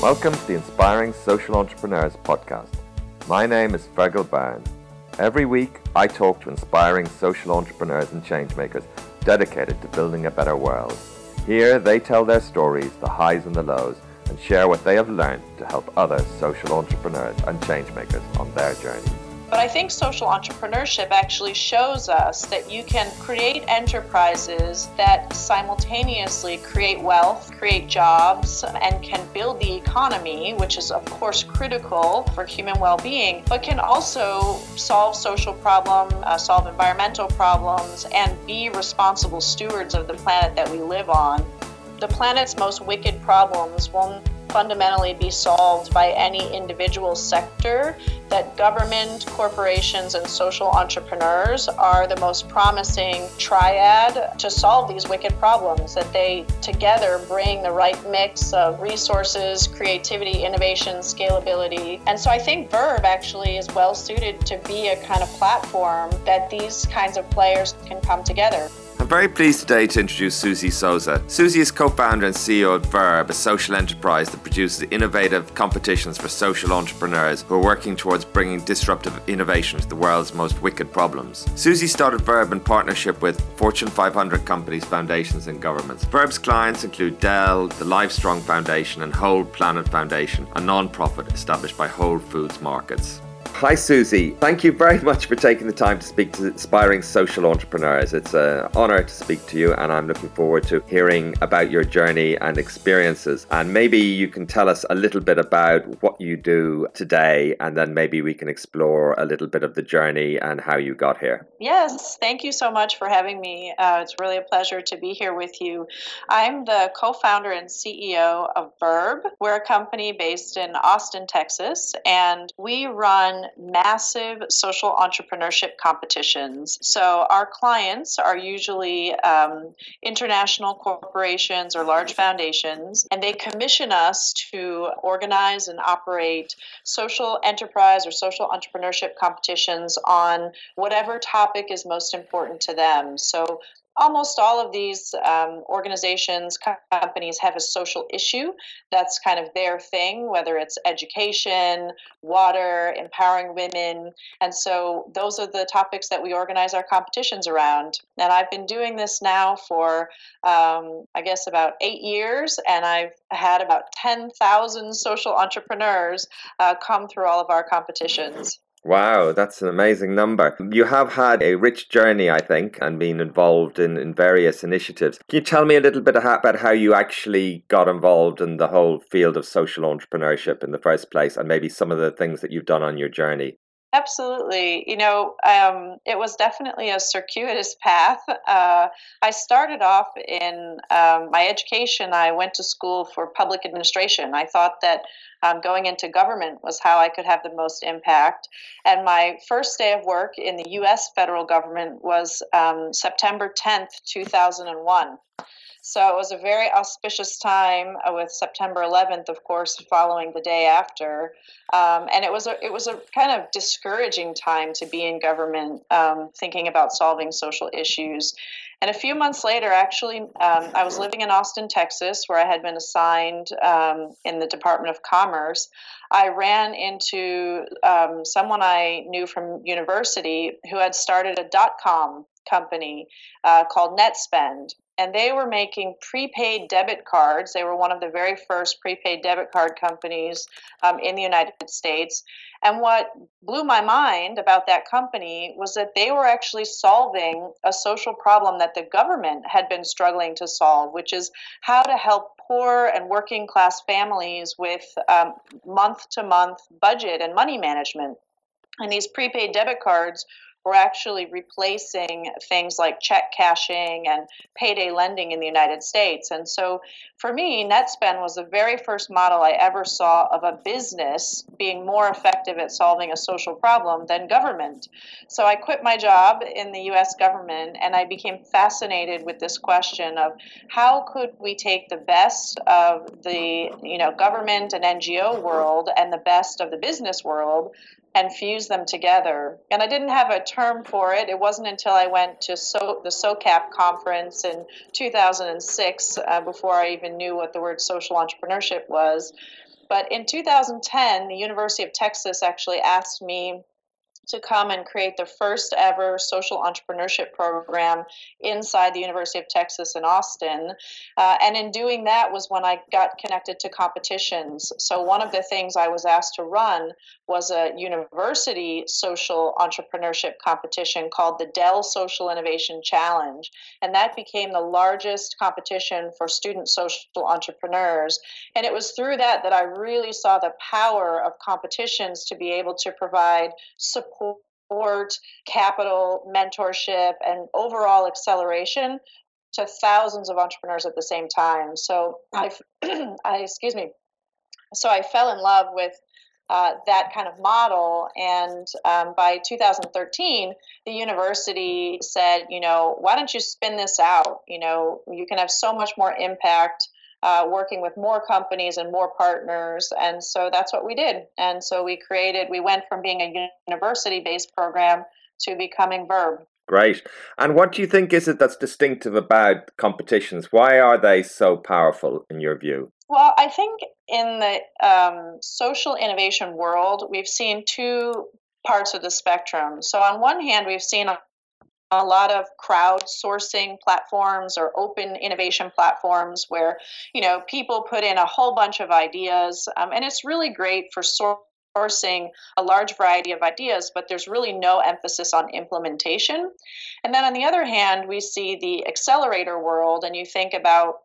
Welcome to the Inspiring Social Entrepreneurs podcast. My name is Fergal Byrne. Every week, I talk to inspiring social entrepreneurs and changemakers dedicated to building a better world. Here, they tell their stories, the highs and the lows, and share what they have learned to help other social entrepreneurs and changemakers on their journey. But I think social entrepreneurship actually shows us that you can create enterprises that simultaneously create wealth, create jobs, and can build the economy, which is, of course, critical for human well being, but can also solve social problems, uh, solve environmental problems, and be responsible stewards of the planet that we live on. The planet's most wicked problems won't fundamentally be solved by any individual sector, that government, corporations, and social entrepreneurs are the most promising triad to solve these wicked problems, that they together bring the right mix of resources, creativity, innovation, scalability. And so I think Verb actually is well suited to be a kind of platform that these kinds of players can come together. I'm very pleased today to introduce Suzi Sosa. Suzi is co founder and CEO of Verb, a social enterprise that produces innovative competitions for social entrepreneurs who are working towards bringing disruptive innovation to the world's most wicked problems. Suzi started Verb in partnership with Fortune 500 companies, foundations, and governments. Verb's clients include Dell, the Livestrong Foundation, and Whole Planet Foundation, a non profit established by Whole Foods Markets. Hi, Suzi. Thank you very much for taking the time to speak to aspiring social entrepreneurs. It's an honor to speak to you, and I'm looking forward to hearing about your journey and experiences. And maybe you can tell us a little bit about what you do today, and then maybe we can explore a little bit of the journey and how you got here. Yes, thank you so much for having me. Uh, it's really a pleasure to be here with you. I'm the co founder and CEO of Verb. We're a company based in Austin, Texas, and we run massive social entrepreneurship competitions. So our clients are usually um, international corporations or large foundations, and they commission us to organize and operate social enterprise or social entrepreneurship competitions on whatever topic is most important to them. So almost all of these um, organizations, companies have a social issue that's kind of their thing, whether it's education, water, empowering women. And so those are the topics that we organize our competitions around. And I've been doing this now for, um, I guess, about eight years, and I've had about 10,000 social entrepreneurs uh, come through all of our competitions. Wow, that's an amazing number. You have had a rich journey, I think, and been involved in, in various initiatives. Can you tell me a little bit about how you actually got involved in the whole field of social entrepreneurship in the first place and maybe some of the things that you've done on your journey? Absolutely. You know, um, it was definitely a circuitous path. Uh, I started off in um, my education, I went to school for public administration. I thought that um, going into government was how I could have the most impact. And my first day of work in the US federal government was um, September 10th, 2001. So it was a very auspicious time with September 11th, of course, following the day after, um, and it was a it was a kind of discouraging time to be in government, um, thinking about solving social issues. And a few months later, actually, um, I was living in Austin, Texas, where I had been assigned um, in the Department of Commerce. I ran into um, someone I knew from university who had started a dot com company uh, called NetSpend and they were making prepaid debit cards. They were one of the very first prepaid debit card companies um, in the United States. And what blew my mind about that company was that they were actually solving a social problem that the government had been struggling to solve, which is how to help poor and working class families with month to month budget and money management. And these prepaid debit cards we're actually replacing things like check cashing and payday lending in the United States. And so for me, NetSpend was the very first model I ever saw of a business being more effective at solving a social problem than government. So I quit my job in the US government and I became fascinated with this question of how could we take the best of the you know government and NGO world and the best of the business world and fuse them together. And I didn't have a term for it. It wasn't until I went to so, the SOCAP conference in 2006, uh, before I even knew what the word social entrepreneurship was, But in 2010, the University of Texas actually asked me to come and create the first ever social entrepreneurship program inside the University of Texas in Austin. Uh, and in doing that was when I got connected to competitions. So one of the things I was asked to run was a university social entrepreneurship competition called the Dell Social Innovation Challenge. And that became the largest competition for student social entrepreneurs. And it was through that that I really saw the power of competitions to be able to provide support support, capital, mentorship, and overall acceleration to thousands of entrepreneurs at the same time. So I, I excuse me. So I fell in love with uh, that kind of model. And um, by 2013, the university said, you know, why don't you spin this out? You know, you can have so much more impact uh, working with more companies and more partners. And so that's what we did. And so we created, we went from being a university based program to becoming Verb. Great. And what do you think is it that's distinctive about competitions? Why are they so powerful in your view? Well, I think in the um, social innovation world, we've seen two parts of the spectrum. So, on one hand, we've seen a lot of crowdsourcing platforms or open innovation platforms where you know people put in a whole bunch of ideas. Um, and it's really great for sourcing a large variety of ideas but there's really no emphasis on implementation. And then on the other hand we see the accelerator world and you think about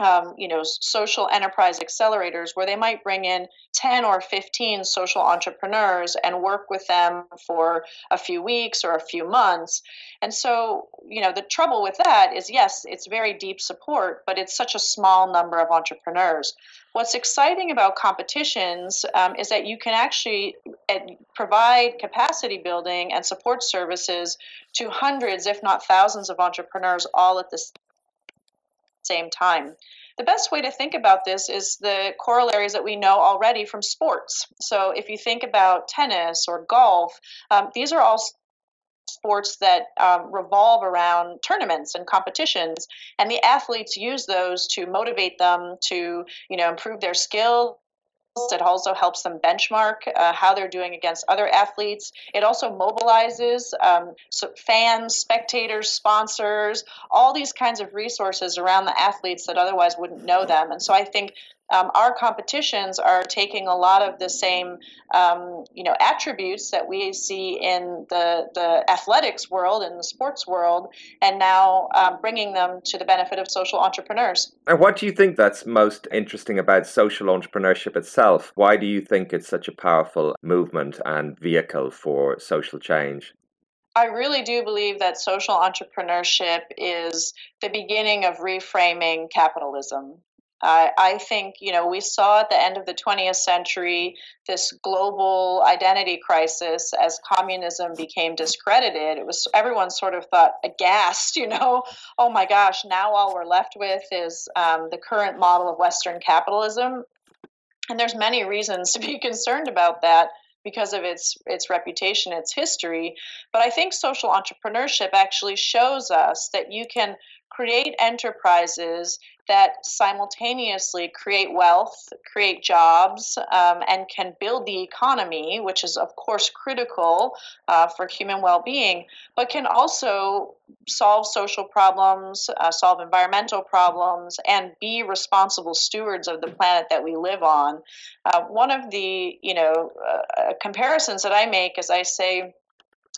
um, you know, social enterprise accelerators where they might bring in 10 or 15 social entrepreneurs and work with them for a few weeks or a few months. And so, you know, the trouble with that is yes, it's very deep support, but it's such a small number of entrepreneurs. What's exciting about competitions um, is that you can actually uh, provide capacity building and support services to hundreds, if not thousands, of entrepreneurs all at the same time. The best way to think about this is the corollaries that we know already from sports. So if you think about tennis or golf, um, these are all sports that um, revolve around tournaments and competitions and the athletes use those to motivate them to you know improve their skills it also helps them benchmark uh, how they're doing against other athletes. It also mobilizes um, so fans, spectators, sponsors, all these kinds of resources around the athletes that otherwise wouldn't know them. And so I think um, our competitions are taking a lot of the same um, you know attributes that we see in the the athletics world and the sports world and now um, bringing them to the benefit of social entrepreneurs. And what do you think that's most interesting about social entrepreneurship itself? Why do you think it's such a powerful movement and vehicle for social change? I really do believe that social entrepreneurship is the beginning of reframing capitalism. Uh, I think, you know, we saw at the end of the 20th century this global identity crisis as communism became discredited. It was everyone sort of thought aghast, you know, oh my gosh, now all we're left with is um, the current model of Western capitalism. And there's many reasons to be concerned about that because of its its reputation, its history. But I think social entrepreneurship actually shows us that you can create enterprises that simultaneously create wealth, create jobs, um, and can build the economy, which is, of course, critical uh, for human well being, but can also solve social problems, uh, solve environmental problems, and be responsible stewards of the planet that we live on. Uh, one of the you know uh, comparisons that I make is I say,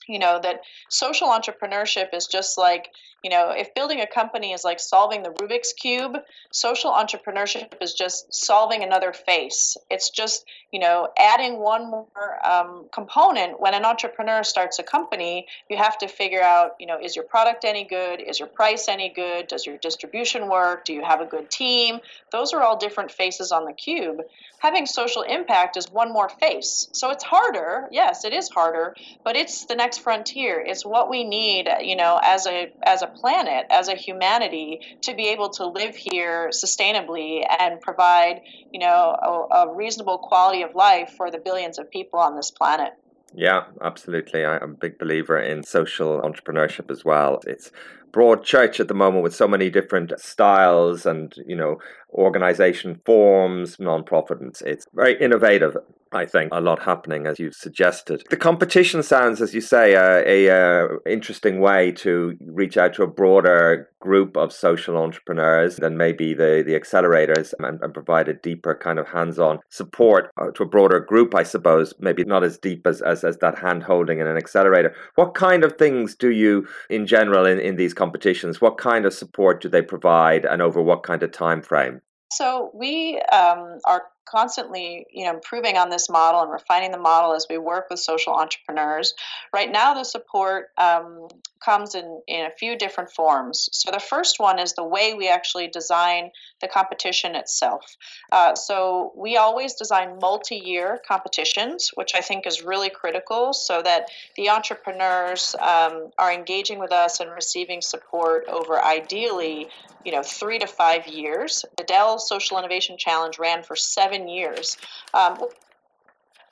you know that social entrepreneurship is just like you know if building a company is like solving the rubik's cube social entrepreneurship is just solving another face. It's just you know adding one more um, component. When an entrepreneur starts a company you have to figure out you know is your product any good? Is your price any good? Does your distribution work? Do you have a good team? Those are all different faces on the cube. Having social impact is one more face. So it's harder. Yes it is harder but it's the next frontier. It's what we need you know as a as a planet as a humanity to be able to live here sustainably and provide you know a, a reasonable quality of life for the billions of people on this planet yeah, absolutely. I'm a big believer in social entrepreneurship as well. It's broad church at the moment with so many different styles and you know organization forms, non-profit. It's very innovative. I think a lot happening as you've suggested. The competition sounds, as you say, a, a interesting way to reach out to a broader group of social entrepreneurs than maybe the the accelerators and, and provide a deeper kind of hands-on support uh, to a broader group. I suppose maybe not as deep as as, as that hand holding in an accelerator. What kind of things do you, in general, in, in these competitions? What kind of support do they provide, and over what kind of time frame? So we um, are constantly you know improving on this model and refining the model as we work with social entrepreneurs. Right now the support um, comes in in a few different forms. So the first one is the way we actually design the competition itself. Uh, so we always design multi-year competitions which i think is really critical so that the entrepreneurs um, are engaging with us and receiving support over ideally you know three to five years. The dell social innovation challenge ran for seven seven years. Um,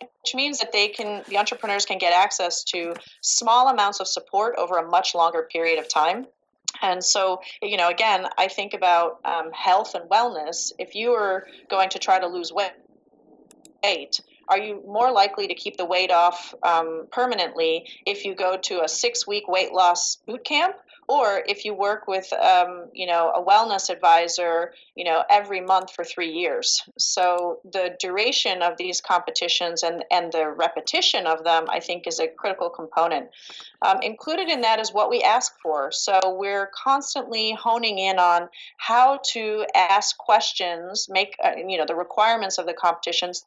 which means that they can the entrepreneurs can get access to small amounts of support over a much longer period of time. And so you know again i think about um, health and wellness. If you are going to try to lose weight are you more likely to keep the weight off um, permanently if you go to a six week weight loss boot camp or if you work with um, you know a wellness advisor you know every month for three years so the duration of these competitions and and the repetition of them i think is a critical component um, included in that is what we ask for so we're constantly honing in on how to ask questions make uh, you know the requirements of the competitions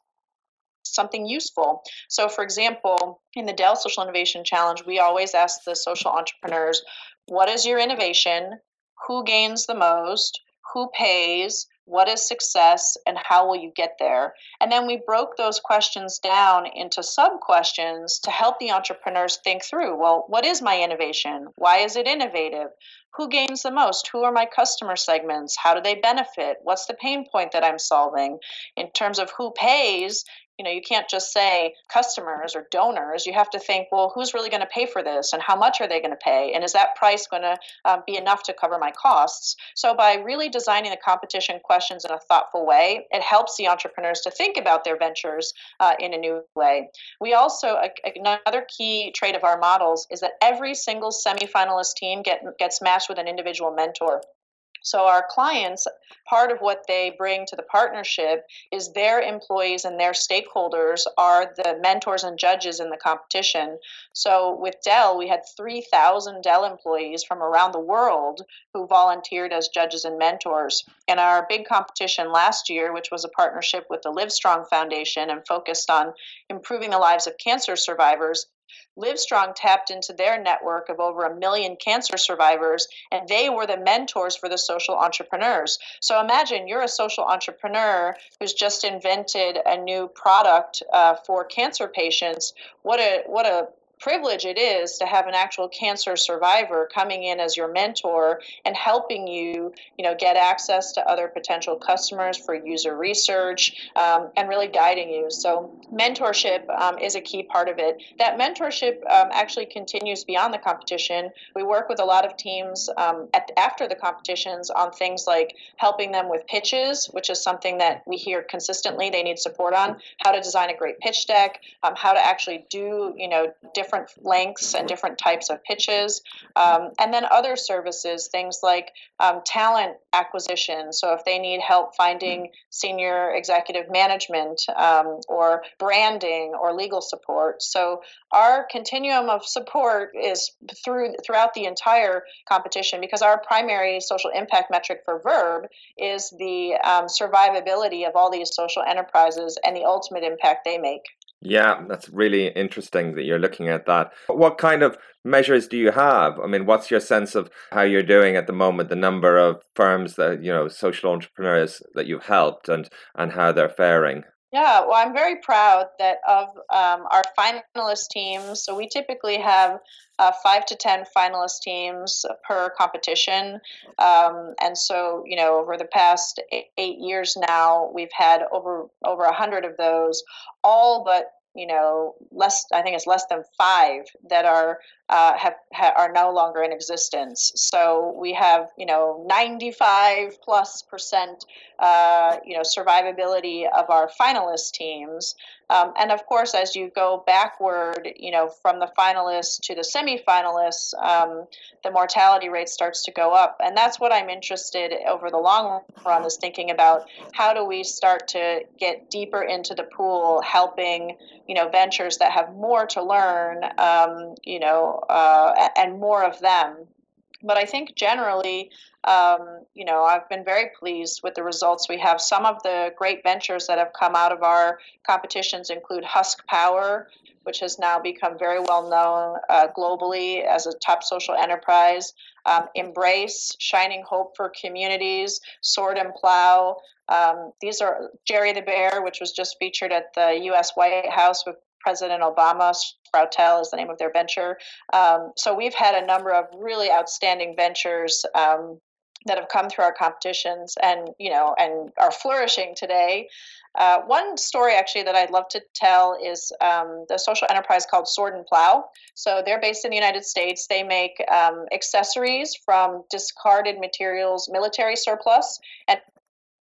something useful. So, for example, in the Dell Social Innovation Challenge, we always ask the social entrepreneurs, what is your innovation? Who gains the most? Who pays? What is success? And how will you get there? And then we broke those questions down into sub questions to help the entrepreneurs think through well, what is my innovation? Why is it innovative? Who gains the most? Who are my customer segments? How do they benefit? What's the pain point that I'm solving? In terms of who pays, you know you can't just say customers or donors you have to think well who's really going to pay for this and how much are they going to pay and is that price going to um, be enough to cover my costs so by really designing the competition questions in a thoughtful way it helps the entrepreneurs to think about their ventures uh, in a new way we also another key trait of our models is that every single semifinalist team get, gets matched with an individual mentor so, our clients, part of what they bring to the partnership is their employees and their stakeholders are the mentors and judges in the competition. So, with Dell, we had 3,000 Dell employees from around the world who volunteered as judges and mentors. In our big competition last year, which was a partnership with the Livestrong Foundation and focused on improving the lives of cancer survivors, Livestrong tapped into their network of over a million cancer survivors, and they were the mentors for the social entrepreneurs. So imagine you're a social entrepreneur who's just invented a new product uh, for cancer patients. What a what a privilege it is to have an actual cancer survivor coming in as your mentor and helping you, you know, get access to other potential customers for user research um, and really guiding you. So mentorship um, is a key part of it. That mentorship um, actually continues beyond the competition. We work with a lot of teams um, at, after the competitions on things like helping them with pitches, which is something that we hear consistently they need support on, how to design a great pitch deck, um, how to actually do, you know, different different lengths and different types of pitches. Um, and then other services, things like um, talent acquisition. So if they need help finding senior executive management um, or branding or legal support. So our continuum of support is through throughout the entire competition because our primary social impact metric for Verb is the um, survivability of all these social enterprises and the ultimate impact they make. Yeah, that's really interesting that you're looking at that. What kind of measures do you have? I mean, what's your sense of how you're doing at the moment, the number of firms that, you know, social entrepreneurs that you've helped and, and how they're faring? Yeah, well, I'm very proud that of um, our finalist teams. So we typically have uh, five to ten finalist teams per competition, um, and so you know over the past eight, years now, we've had over over a hundred of those, all but you know less i think it's less than five that are uh, have, ha, are no longer in existence. So we have, you know, 95 plus percent, uh, you know, survivability of our finalist teams. Um, and of course, as you go backward, you know, from the finalists to the semifinalists, um, the mortality rate starts to go up. And that's what I'm interested over the long run is thinking about how do we start to get deeper into the pool, helping, you know, ventures that have more to learn, um, you know, uh, and more of them. But I think generally, um, you know, I've been very pleased with the results we have. Some of the great ventures that have come out of our competitions include Husk Power, which has now become very well known uh, globally as a top social enterprise. Um, Embrace, Shining Hope for Communities, Sword and Plow. Um, these are Jerry the Bear, which was just featured at the U.S. White House with President Obama. Sproutel is the name of their venture. Um, so we've had a number of really outstanding ventures um, that have come through our competitions and you know and are flourishing today. Uh, one story actually that I'd love to tell is um, the social enterprise called Sword and Plow. So they're based in the United States. They make um, accessories from discarded materials, military surplus, and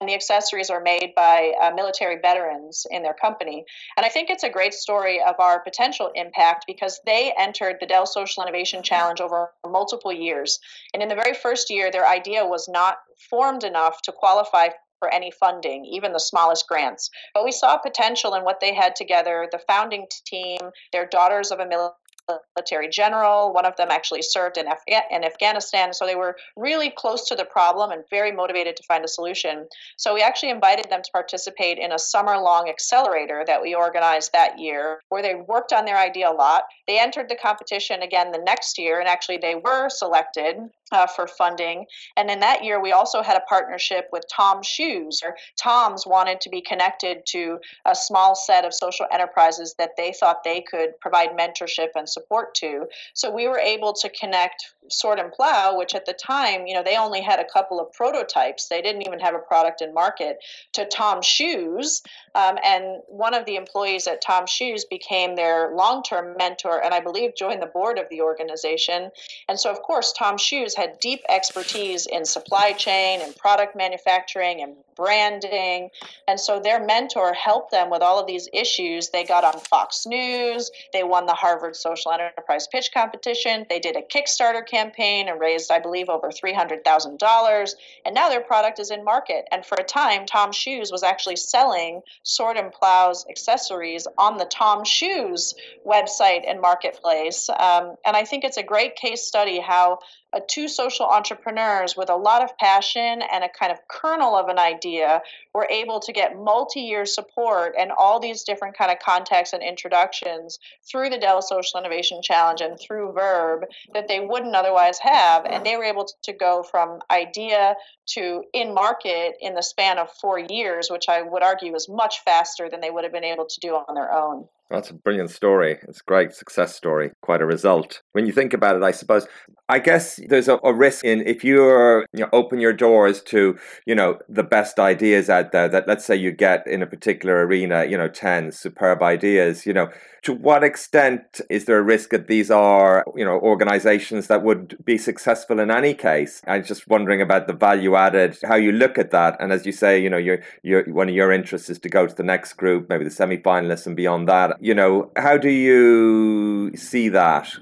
and the accessories are made by uh, military veterans in their company. And I think it's a great story of our potential impact because they entered the Dell Social Innovation Challenge over multiple years. And in the very first year, their idea was not formed enough to qualify for any funding, even the smallest grants. But we saw potential in what they had together. The founding team, their daughters of a military military general. One of them actually served in, Afga- in Afghanistan. So they were really close to the problem and very motivated to find a solution. So we actually invited them to participate in a summer long accelerator that we organized that year where they worked on their idea a lot. They entered the competition again the next year, and actually they were selected uh, for funding. And in that year, we also had a partnership with TOMS Shoes. Or TOMS wanted to be connected to a small set of social enterprises that they thought they could provide mentorship and support to. So we were able to connect Sword and Plow, which at the time, you know, they only had a couple of prototypes. They didn't even have a product in market. To TOMS Shoes, um, and one of the employees at TOMS Shoes became their long-term mentor, and I believe joined the board of the organization. And so, of course, TOMS Shoes had deep expertise in supply chain and product manufacturing and branding. And so their mentor helped them with all of these issues. They got on Fox News, they won the Harvard Social Enterprise Pitch Competition, they did a Kickstarter campaign and raised, I believe, over $300,000. And now their product is in market. And for a time, TOMS Shoes was actually selling Sword and Plow's accessories on the TOMS Shoes website and marketplace. Um, and I think it's a great case study how uh, two social entrepreneurs with a lot of passion and a kind of kernel of an idea idea were able to get multi-year support and all these different kind of contacts and introductions through the Dell Social Innovation Challenge and through Verb that they wouldn't otherwise have. And they were able to go from idea to in market in the span of four years, which I would argue is much faster than they would have been able to do on their own. That's a brilliant story. It's a great success story, quite a result. When you think about it, I suppose, I guess there's a, a risk in if you're, you know, open your doors to, you know, the best ideas out that let's say you get in a particular arena, you know, 10 superb ideas, you know, to what extent is there a risk that these are, you know, organizations that would be successful in any case? I'm just wondering about the value added, how you look at that. And as you say, you know, your, your, one of your interests is to go to the next group, maybe the semi-finalists and beyond that. You know, how do you see that?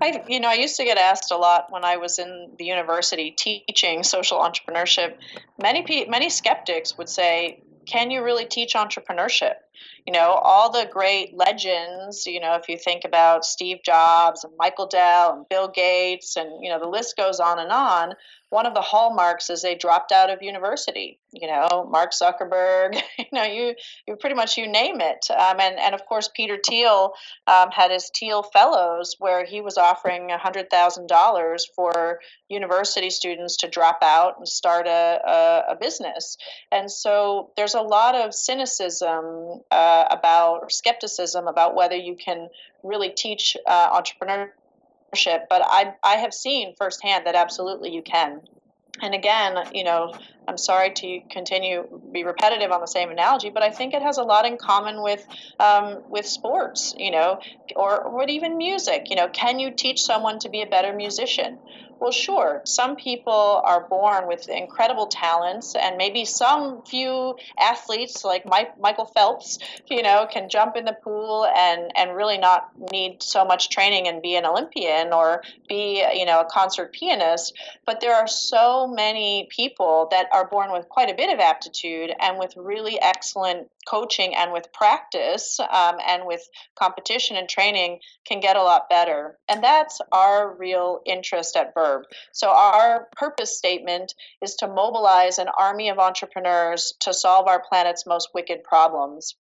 I, you know, I used to get asked a lot when I was in the university teaching social entrepreneurship. Many many skeptics would say, "Can you really teach entrepreneurship?" You know, all the great legends, you know, if you think about Steve Jobs and Michael Dell and Bill Gates and, you know, the list goes on and on, one of the hallmarks is they dropped out of university. You know, Mark Zuckerberg. You know, you you pretty much you name it. Um, and and of course, Peter Thiel um, had his Thiel Fellows, where he was offering hundred thousand dollars for university students to drop out and start a, a, a business. And so there's a lot of cynicism uh, about skepticism about whether you can really teach uh, entrepreneurship but I, I have seen firsthand that absolutely you can. and again, you know, I'm sorry to continue be repetitive on the same analogy, but I think it has a lot in common with um, with sports, you know, or, or even music. You know, can you teach someone to be a better musician? Well, sure. Some people are born with incredible talents, and maybe some few athletes, like Mike, Michael Phelps, you know, can jump in the pool and and really not need so much training and be an Olympian or be, you know, a concert pianist. But there are so many people that are born with quite a bit of aptitude and with really excellent coaching and with practice um, and with competition and training can get a lot better. And that's our real interest at Verb. So, our purpose statement is to mobilize an army of entrepreneurs to solve our planet's most wicked problems.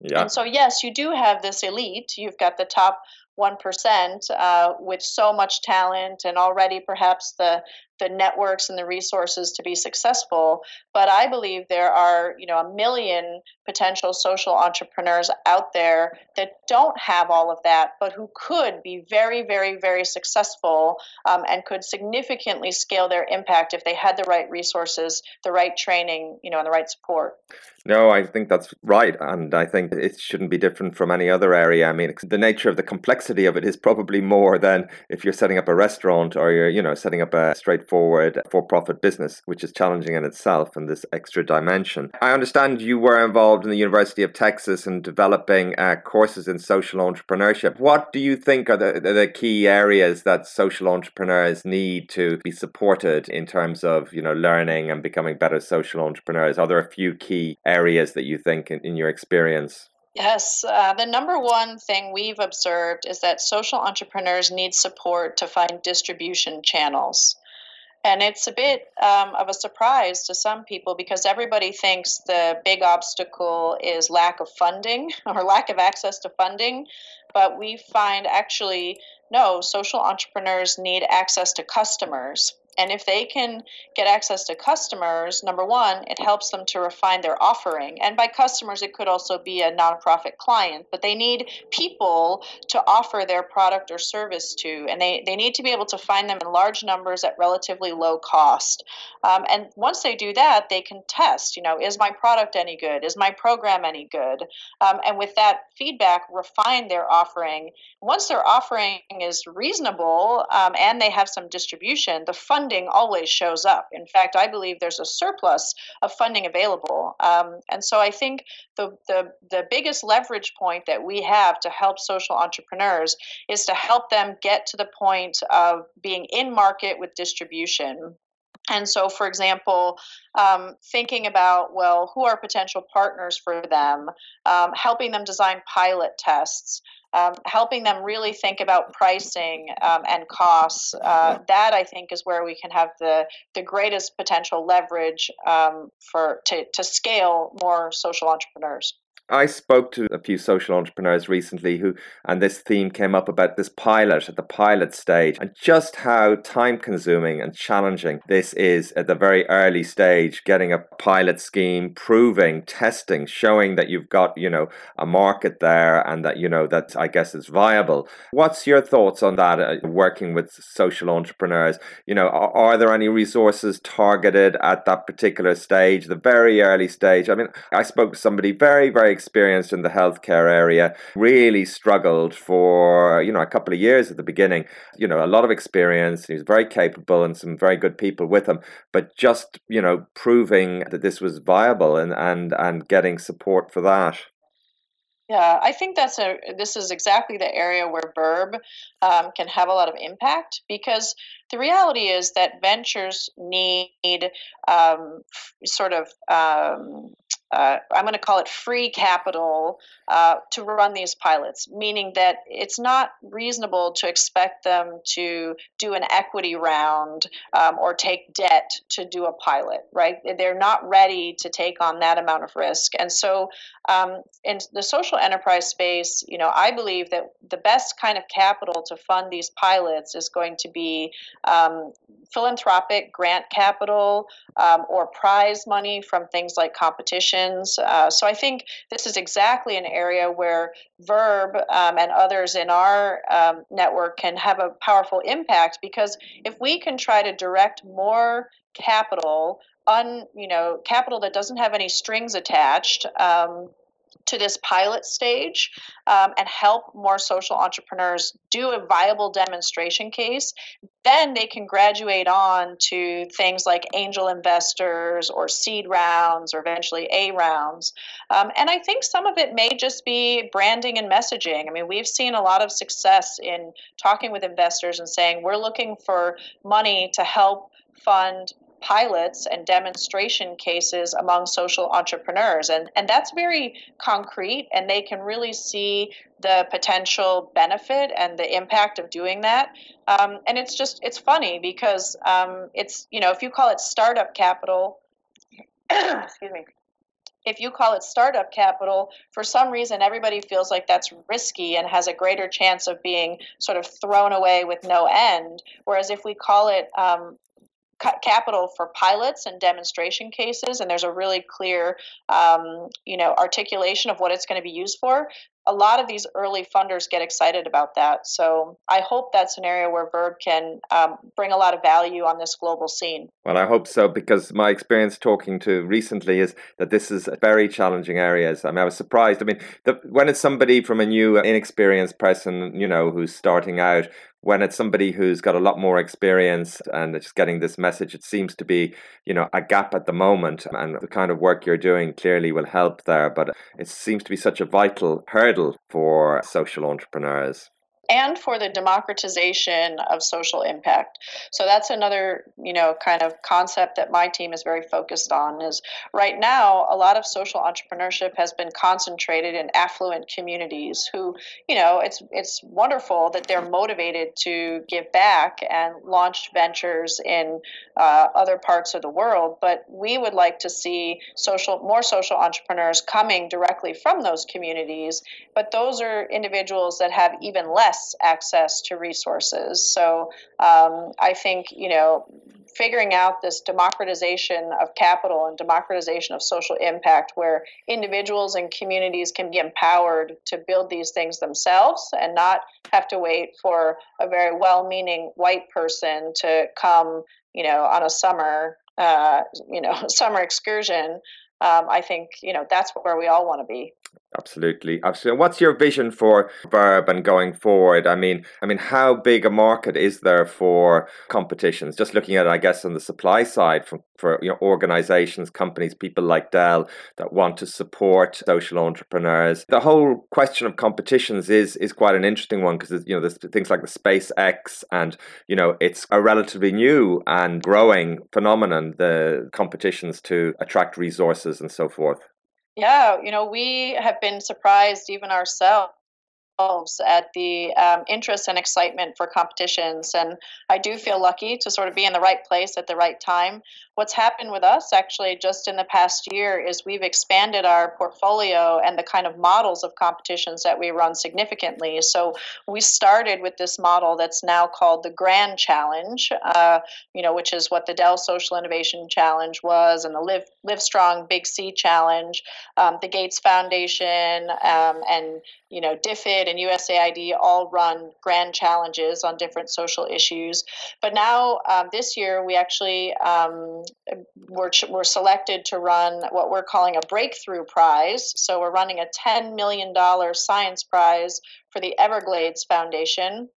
Yeah. And so, yes, you do have this elite. You've got the top 1% uh, with so much talent and already perhaps the the networks and the resources to be successful. But I believe there are, you know, a million potential social entrepreneurs out there that don't have all of that, but who could be very, very, very successful um, and could significantly scale their impact if they had the right resources, the right training, you know, and the right support. No, I think that's right. And I think it shouldn't be different from any other area. I mean, the nature of the complexity of it is probably more than if you're setting up a restaurant or you're, you know, setting up a straight straightforward for profit business, which is challenging in itself and this extra dimension. I understand you were involved in the University of Texas in developing uh, courses in social entrepreneurship. What do you think are the, the key areas that social entrepreneurs need to be supported in terms of you know learning and becoming better social entrepreneurs? Are there a few key areas that you think in, in your experience? Yes, uh, the number one thing we've observed is that social entrepreneurs need support to find distribution channels. And it's a bit um, of a surprise to some people because everybody thinks the big obstacle is lack of funding or lack of access to funding. But we find actually, no, social entrepreneurs need access to customers. And if they can get access to customers, number one, it helps them to refine their offering. And by customers, it could also be a nonprofit client, but they need people to offer their product or service to. And they, they need to be able to find them in large numbers at relatively low cost. Um, and once they do that, they can test, you know, is my product any good? Is my program any good? Um, and with that feedback, refine their offering. Once their offering is reasonable um, and they have some distribution, the fund funding always shows up. In fact, I believe there's a surplus of funding available. Um, and so I think the, the, the biggest leverage point that we have to help social entrepreneurs is to help them get to the point of being in market with distribution. And so, for example, um, thinking about, well, who are potential partners for them, um, helping them design pilot tests, um, helping them really think about pricing um, and costs. Uh, that I think is where we can have the the greatest potential leverage um, for to to scale more social entrepreneurs. I spoke to a few social entrepreneurs recently who, and this theme came up about this pilot at the pilot stage and just how time consuming and challenging this is at the very early stage, getting a pilot scheme, proving, testing, showing that you've got, you know, a market there and that, you know, that I guess is viable. What's your thoughts on that, uh, working with social entrepreneurs? You know, are, are there any resources targeted at that particular stage, the very early stage? I mean, I spoke to somebody very, very experienced in the healthcare area, really struggled for, you know, a couple of years at the beginning. You know, a lot of experience. He was very capable and some very good people with him, but just, you know, proving that this was viable and, and, and getting support for that. Yeah, I think that's a. This is exactly the area where Verb um, can have a lot of impact because the reality is that ventures need um, sort of um, uh, I'm going to call it free capital uh, to run these pilots, meaning that it's not reasonable to expect them to do an equity round um, or take debt to do a pilot, right? They're not ready to take on that amount of risk. And so, um, in the social enterprise space, you know, I believe that the best kind of capital to fund these pilots is going to be um, philanthropic grant capital um, or prize money from things like competitions. Uh, so I think this is exactly an area where Verb um, and others in our um, network can have a powerful impact because if we can try to direct more capital un you know capital that doesn't have any strings attached um, to this pilot stage um, and help more social entrepreneurs do a viable demonstration case, then they can graduate on to things like angel investors or seed rounds or eventually A rounds. Um, and I think some of it may just be branding and messaging. I mean, we've seen a lot of success in talking with investors and saying, we're looking for money to help fund pilots and demonstration cases among social entrepreneurs. And, and that's very concrete, and they can really see the potential benefit and the impact of doing that. Um, and it's just, it's funny because um, it's, you know, if you call it startup capital, excuse me, if you call it startup capital, for some reason everybody feels like that's risky and has a greater chance of being sort of thrown away with no end. Whereas if we call it um, capital for pilots and demonstration cases, and there's a really clear, um, you know, articulation of what it's going to be used for. A lot of these early funders get excited about that. So I hope that's an area where Verb can um, bring a lot of value on this global scene. Well, I hope so because my experience talking to recently is that this is very challenging areas. I mean, I was surprised. I mean, the, when it's somebody from a new, inexperienced person, you know, who's starting out, when it's somebody who's got a lot more experience and just getting this message, it seems to be, you know, a gap at the moment. And the kind of work you're doing clearly will help there. But it seems to be such a vital hurdle for social entrepreneurs and for the democratization of social impact. So that's another, you know, kind of concept that my team is very focused on is right now a lot of social entrepreneurship has been concentrated in affluent communities who, you know, it's it's wonderful that they're motivated to give back and launch ventures in uh, other parts of the world, but we would like to see social more social entrepreneurs coming directly from those communities, but those are individuals that have even less access to resources. So um, I think, you know, figuring out this democratization of capital and democratization of social impact where individuals and communities can be empowered to build these things themselves and not have to wait for a very well-meaning white person to come you know on a summer uh, you know summer excursion um, I think you know that's where we all want to be. Absolutely, absolutely. What's your vision for Verb and going forward? I mean, I mean, how big a market is there for competitions? Just looking at I guess, on the supply side, for, for you know, organizations, companies, people like Dell that want to support social entrepreneurs. The whole question of competitions is is quite an interesting one because you know there's things like the SpaceX, and you know it's a relatively new and growing phenomenon. The competitions to attract resources and so forth. Yeah, you know, we have been surprised even ourselves at the um, interest and excitement for competitions. And I do feel lucky to sort of be in the right place at the right time. What's happened with us actually just in the past year is we've expanded our portfolio and the kind of models of competitions that we run significantly. So we started with this model that's now called the Grand Challenge, uh, you know, which is what the Dell Social Innovation Challenge was, and the Live Live Strong Big C Challenge, um, the Gates Foundation, um, and you know, DFID and USAID all run grand challenges on different social issues. But now, um, this year, we actually um, were, were selected to run what we're calling a breakthrough prize. So we're running a $10 million science prize for the Everglades Foundation.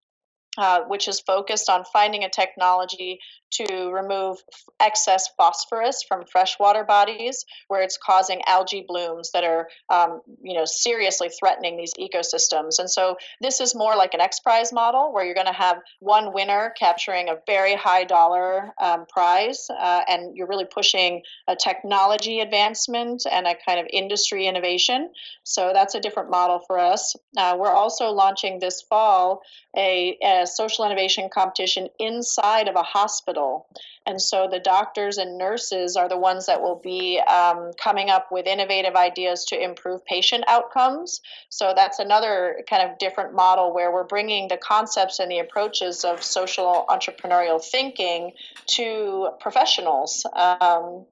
Uh, which is focused on finding a technology to remove excess phosphorus from freshwater bodies where it's causing algae blooms that are um, you know seriously threatening these ecosystems. And so this is more like an x prize model where you're going to have one winner capturing a very high dollar um, prize uh, and you're really pushing a technology advancement and a kind of industry innovation. So that's a different model for us. Uh, we're also launching this fall a, a social innovation competition inside of a hospital hospital. And so the doctors and nurses are the ones that will be um, coming up with innovative ideas to improve patient outcomes. So that's another kind of different model where we're bringing the concepts and the approaches of social entrepreneurial thinking to professionals. Um,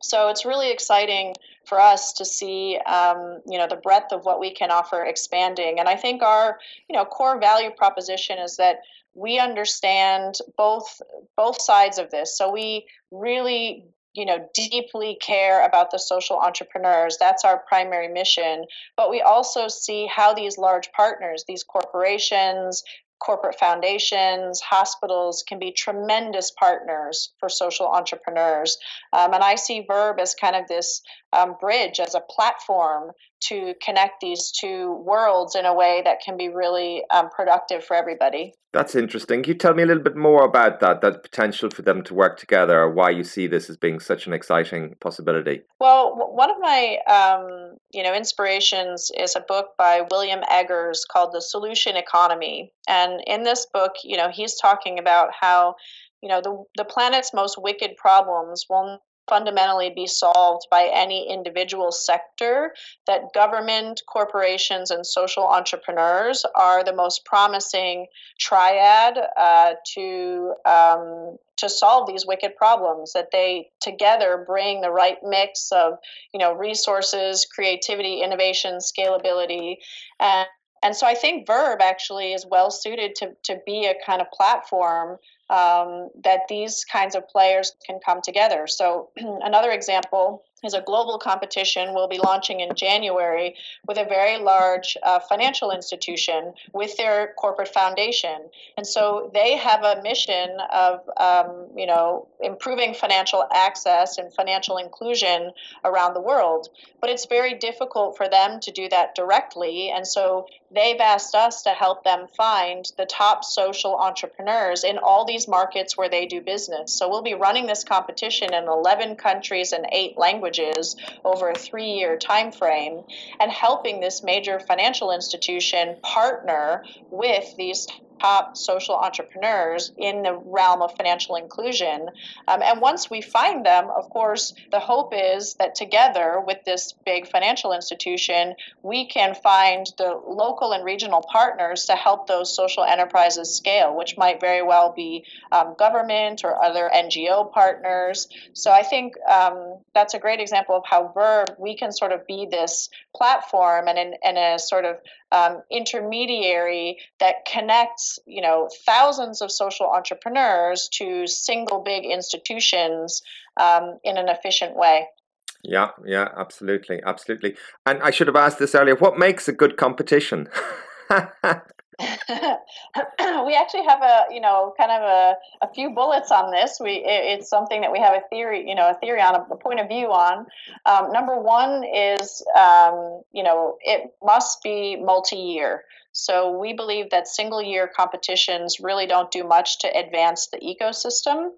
so it's really exciting for us to see, um, you know, the breadth of what we can offer expanding. And I think our, you know, core value proposition is that we understand both both sides of this. So we really you know deeply care about the social entrepreneurs that's our primary mission but we also see how these large partners these corporations corporate foundations, hospitals can be tremendous partners for social entrepreneurs. Um, and I see Verb as kind of this um, bridge, as a platform to connect these two worlds in a way that can be really um, productive for everybody. That's interesting. Can you tell me a little bit more about that, that potential for them to work together, or why you see this as being such an exciting possibility? Well, one of my um, you know inspirations is a book by William Eggers called The Solution Economy, and in this book, you know, he's talking about how you know the the planet's most wicked problems will fundamentally be solved by any individual sector, that government, corporations, and social entrepreneurs are the most promising triad uh, to. Um, to solve these wicked problems that they together bring the right mix of you know resources creativity innovation scalability and and so I think Verb actually is well suited to, to be a kind of platform um, that these kinds of players can come together. So, another example is a global competition we'll be launching in January with a very large uh, financial institution with their corporate foundation. And so they have a mission of, um, you know, improving financial access and financial inclusion around the world. But it's very difficult for them to do that directly. And so they've asked us to help them find the top social entrepreneurs in all these markets where they do business. So we'll be running this competition in 11 countries and eight languages over a three year time frame and helping this major financial institution partner with these top social entrepreneurs in the realm of financial inclusion. Um, and once we find them, of course, the hope is that together with this big financial institution, we can find the local and regional partners to help those social enterprises scale, which might very well be um, government or other NGO partners. So I think um, that's a great example of how Verb, we can sort of be this platform and, in, and a sort of um, intermediary that connects, you know, thousands of social entrepreneurs to single big institutions um, in an efficient way. Yeah, yeah, absolutely, absolutely. And I should have asked this earlier. What makes a good competition? we actually have a you know kind of a, a few bullets on this. We it, it's something that we have a theory you know a theory on a, point of view on. Um, number one is um, you know it must be multi-year. So we believe that single year competitions really don't do much to advance the ecosystem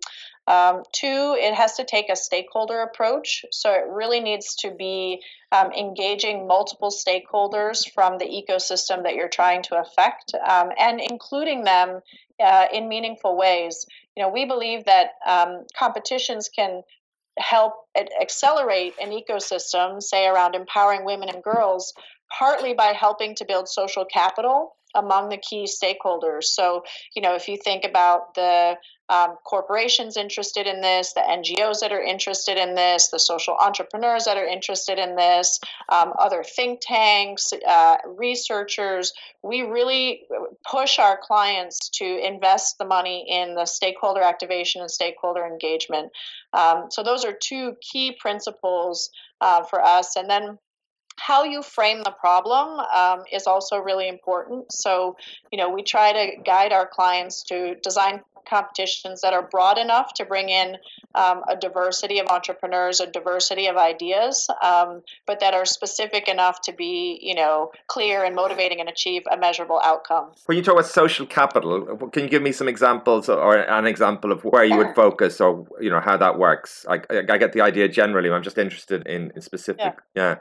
um, two, it has to take a stakeholder approach. So it really needs to be um, engaging multiple stakeholders from the ecosystem that you're trying to affect um, and including them uh, in meaningful ways. You know, we believe that um, competitions can help accelerate an ecosystem, say around empowering women and girls, partly by helping to build social capital among the key stakeholders. So, you know, if you think about the um, corporations interested in this, the NGOs that are interested in this, the social entrepreneurs that are interested in this, um, other think tanks, uh, researchers. We really push our clients to invest the money in the stakeholder activation and stakeholder engagement. Um, so, those are two key principles uh, for us. And then how you frame the problem um, is also really important. So, you know, we try to guide our clients to design competitions that are broad enough to bring in um, a diversity of entrepreneurs, a diversity of ideas, um, but that are specific enough to be, you know, clear and motivating and achieve a measurable outcome. When you talk about social capital, can you give me some examples or an example of where you would focus or, you know, how that works? I, I get the idea generally. I'm just interested in, in specific. Yeah. yeah.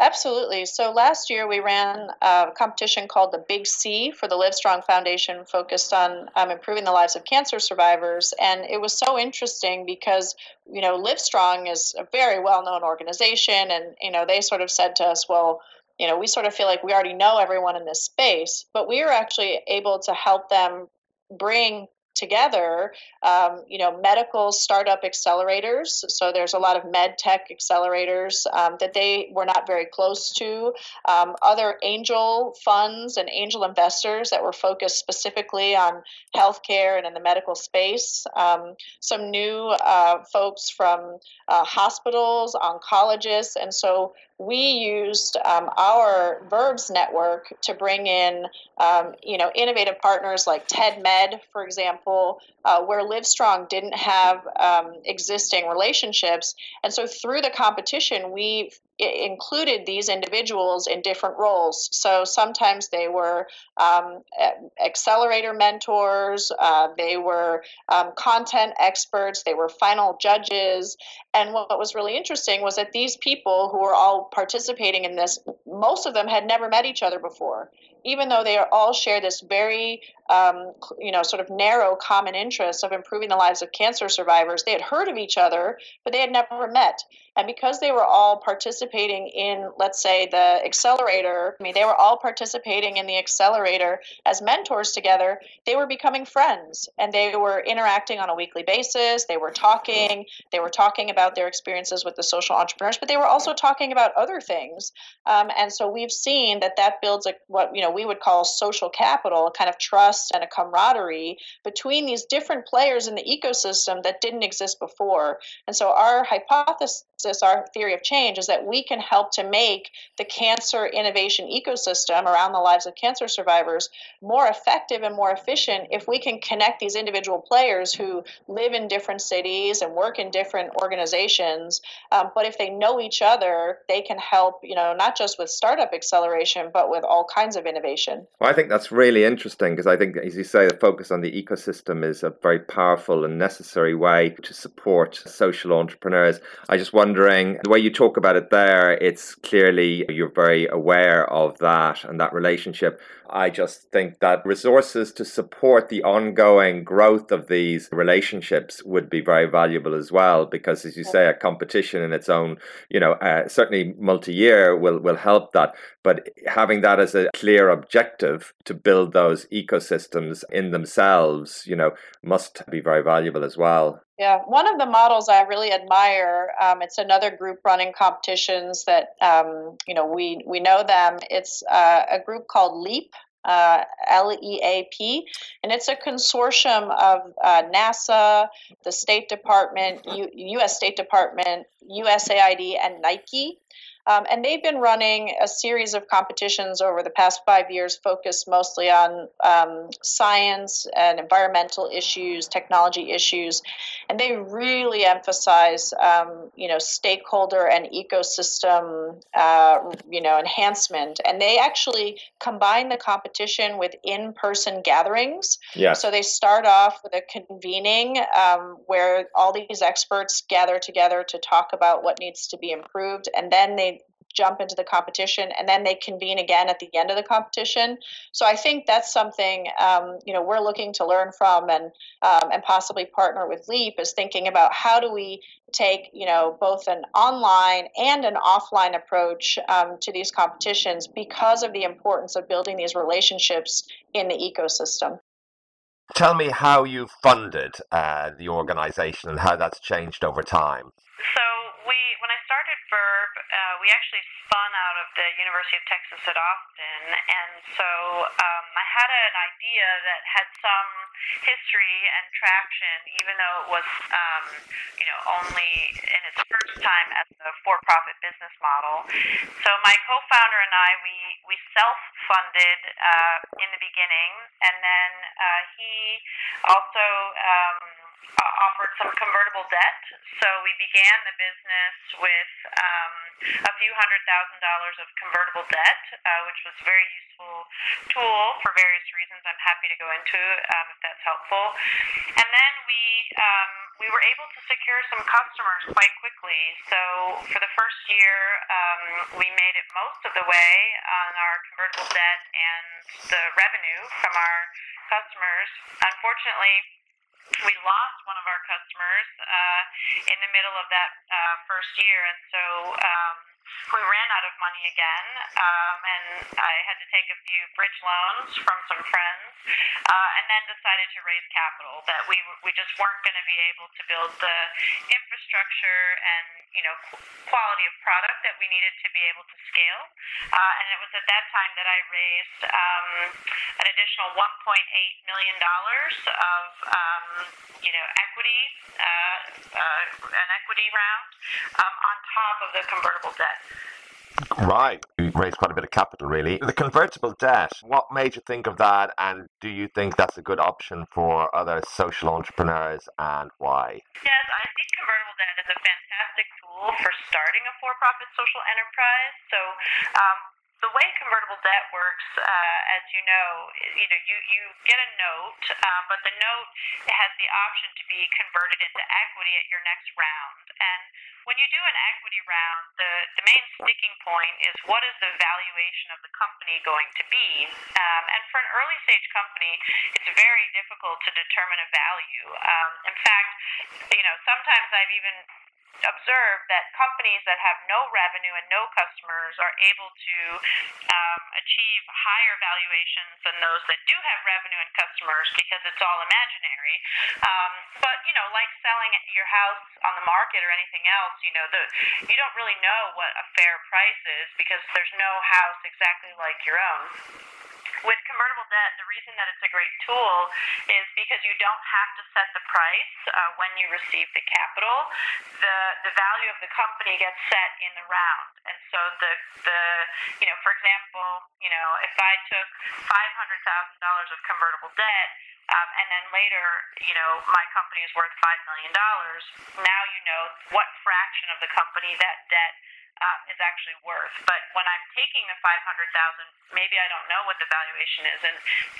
Absolutely. So last year we ran a competition called the Big C for the Livestrong Foundation, focused on um, improving the lives of cancer survivors. And it was so interesting because, you know, Livestrong is a very well known organization. And, you know, they sort of said to us, well, you know, we sort of feel like we already know everyone in this space, but we were actually able to help them bring together, um, you know, medical startup accelerators. So there's a lot of med tech accelerators um, that they were not very close to. Um, other angel funds and angel investors that were focused specifically on healthcare and in the medical space. Um, some new uh, folks from uh, hospitals, oncologists, and so we used um, our Verbs network to bring in, um, you know, innovative partners like TED Med, for example, uh, where Livestrong didn't have um, existing relationships, and so through the competition, we included these individuals in different roles. So sometimes they were um, accelerator mentors, uh, they were um, content experts, they were final judges. And what was really interesting was that these people who were all participating in this, most of them had never met each other before even though they all share this very, um, you know, sort of narrow common interest of improving the lives of cancer survivors, they had heard of each other, but they had never met. And because they were all participating in, let's say, the accelerator, I mean, they were all participating in the accelerator as mentors together, they were becoming friends and they were interacting on a weekly basis. They were talking, they were talking about their experiences with the social entrepreneurs, but they were also talking about other things. Um, and so we've seen that that builds a, what, you know, we would call social capital, a kind of trust and a camaraderie between these different players in the ecosystem that didn't exist before. And so our hypothesis, our theory of change, is that we can help to make the cancer innovation ecosystem around the lives of cancer survivors more effective and more efficient if we can connect these individual players who live in different cities and work in different organizations. Um, but if they know each other, they can help, you know, not just with startup acceleration, but with all kinds of innovation innovation. Well, I think that's really interesting because I think, as you say, the focus on the ecosystem is a very powerful and necessary way to support social entrepreneurs. I'm just wondering the way you talk about it there, it's clearly you're very aware of that and that relationship. I just think that resources to support the ongoing growth of these relationships would be very valuable as well, because as you say, a competition in its own, you know, uh, certainly multi-year will will help that. But having that as a clear objective to build those ecosystems in themselves, you know, must be very valuable as well. Yeah, one of the models I really admire. Um, it's another group running competitions that um, you know we we know them. It's uh, a group called Leap, uh, LEAP, and it's a consortium of uh, NASA, the State Department, U- U.S. State Department, USAID, and Nike. Um, and they've been running a series of competitions over the past five years focused mostly on um, science and environmental issues, technology issues. And they really emphasize, um, you know, stakeholder and ecosystem, uh, you know, enhancement. And they actually combine the competition with in-person gatherings. Yeah. So they start off with a convening um, where all these experts gather together to talk about what needs to be improved. And then they jump into the competition and then they convene again at the end of the competition. So I think that's something um, you know we're looking to learn from and um, and possibly partner with Leap is thinking about how do we take you know both an online and an offline approach um, to these competitions because of the importance of building these relationships in the ecosystem. Tell me how you funded uh, the organization and how that's changed over time. So we, when I started Verb, uh, we actually spun out of the University of Texas at Austin, and so um, I had an idea that had some history and traction, even though it was, um, you know, only in its first time as a for-profit business model. So my co-founder and I, we we self-funded uh, in the beginning, and then uh, he also. Um, uh, offered some convertible debt. So we began the business with um, a few hundred thousand dollars of convertible debt, uh, which was a very useful tool for various reasons. I'm happy to go into um, if that's helpful. And then we um, we were able to secure some customers quite quickly. So for the first year, um, we made it most of the way on our convertible debt and the revenue from our customers. Unfortunately we lost one of our customers uh, in the middle of that uh, first year, and so um, we ran out of money again, um, and I had to take a few bridge loans from some friends, uh, and then decided to raise capital. That we we just weren't going to be able to build the infrastructure and you know quality of product that we needed to be able to scale. Uh, and it was at that time that I raised um, an additional 1.8 million dollars of um, you know equity, uh, uh, an equity round um, on top of the convertible debt. Right. You raised quite a bit of capital, really. The convertible debt, what made you think of that? And do you think that's a good option for other social entrepreneurs and why? Yes, I think convertible debt is a fantastic tool for starting a for profit social enterprise. So, um, the way convertible debt works, uh, as you know, you know you, you get a note, uh, but the note has the option to be converted into equity at your next round. And when you do an equity round, the, the main sticking point is what is the valuation of the company going to be? Um, and for an early stage company, it's very difficult to determine a value. Um, in fact, you know, sometimes I've even observed that companies that have no revenue and no customers are able to um, achieve higher valuations than those that do have revenue and customers because it's all imaginary. Um, but you know, like selling your house on the market or anything else, you know, the you don't really know what a fair price is because there's no house exactly like your own with convertible debt, the reason that it's a great tool is because you don't have to set the price uh, when you receive the capital. The the value of the company gets set in the round, and so the the you know, for example, you know, if I took five hundred thousand dollars of convertible debt. Um, and then later, you know, my company is worth five million dollars. Now you know what fraction of the company that debt um, is actually worth. But when I'm taking the 500,000, maybe I don't know what the valuation is. And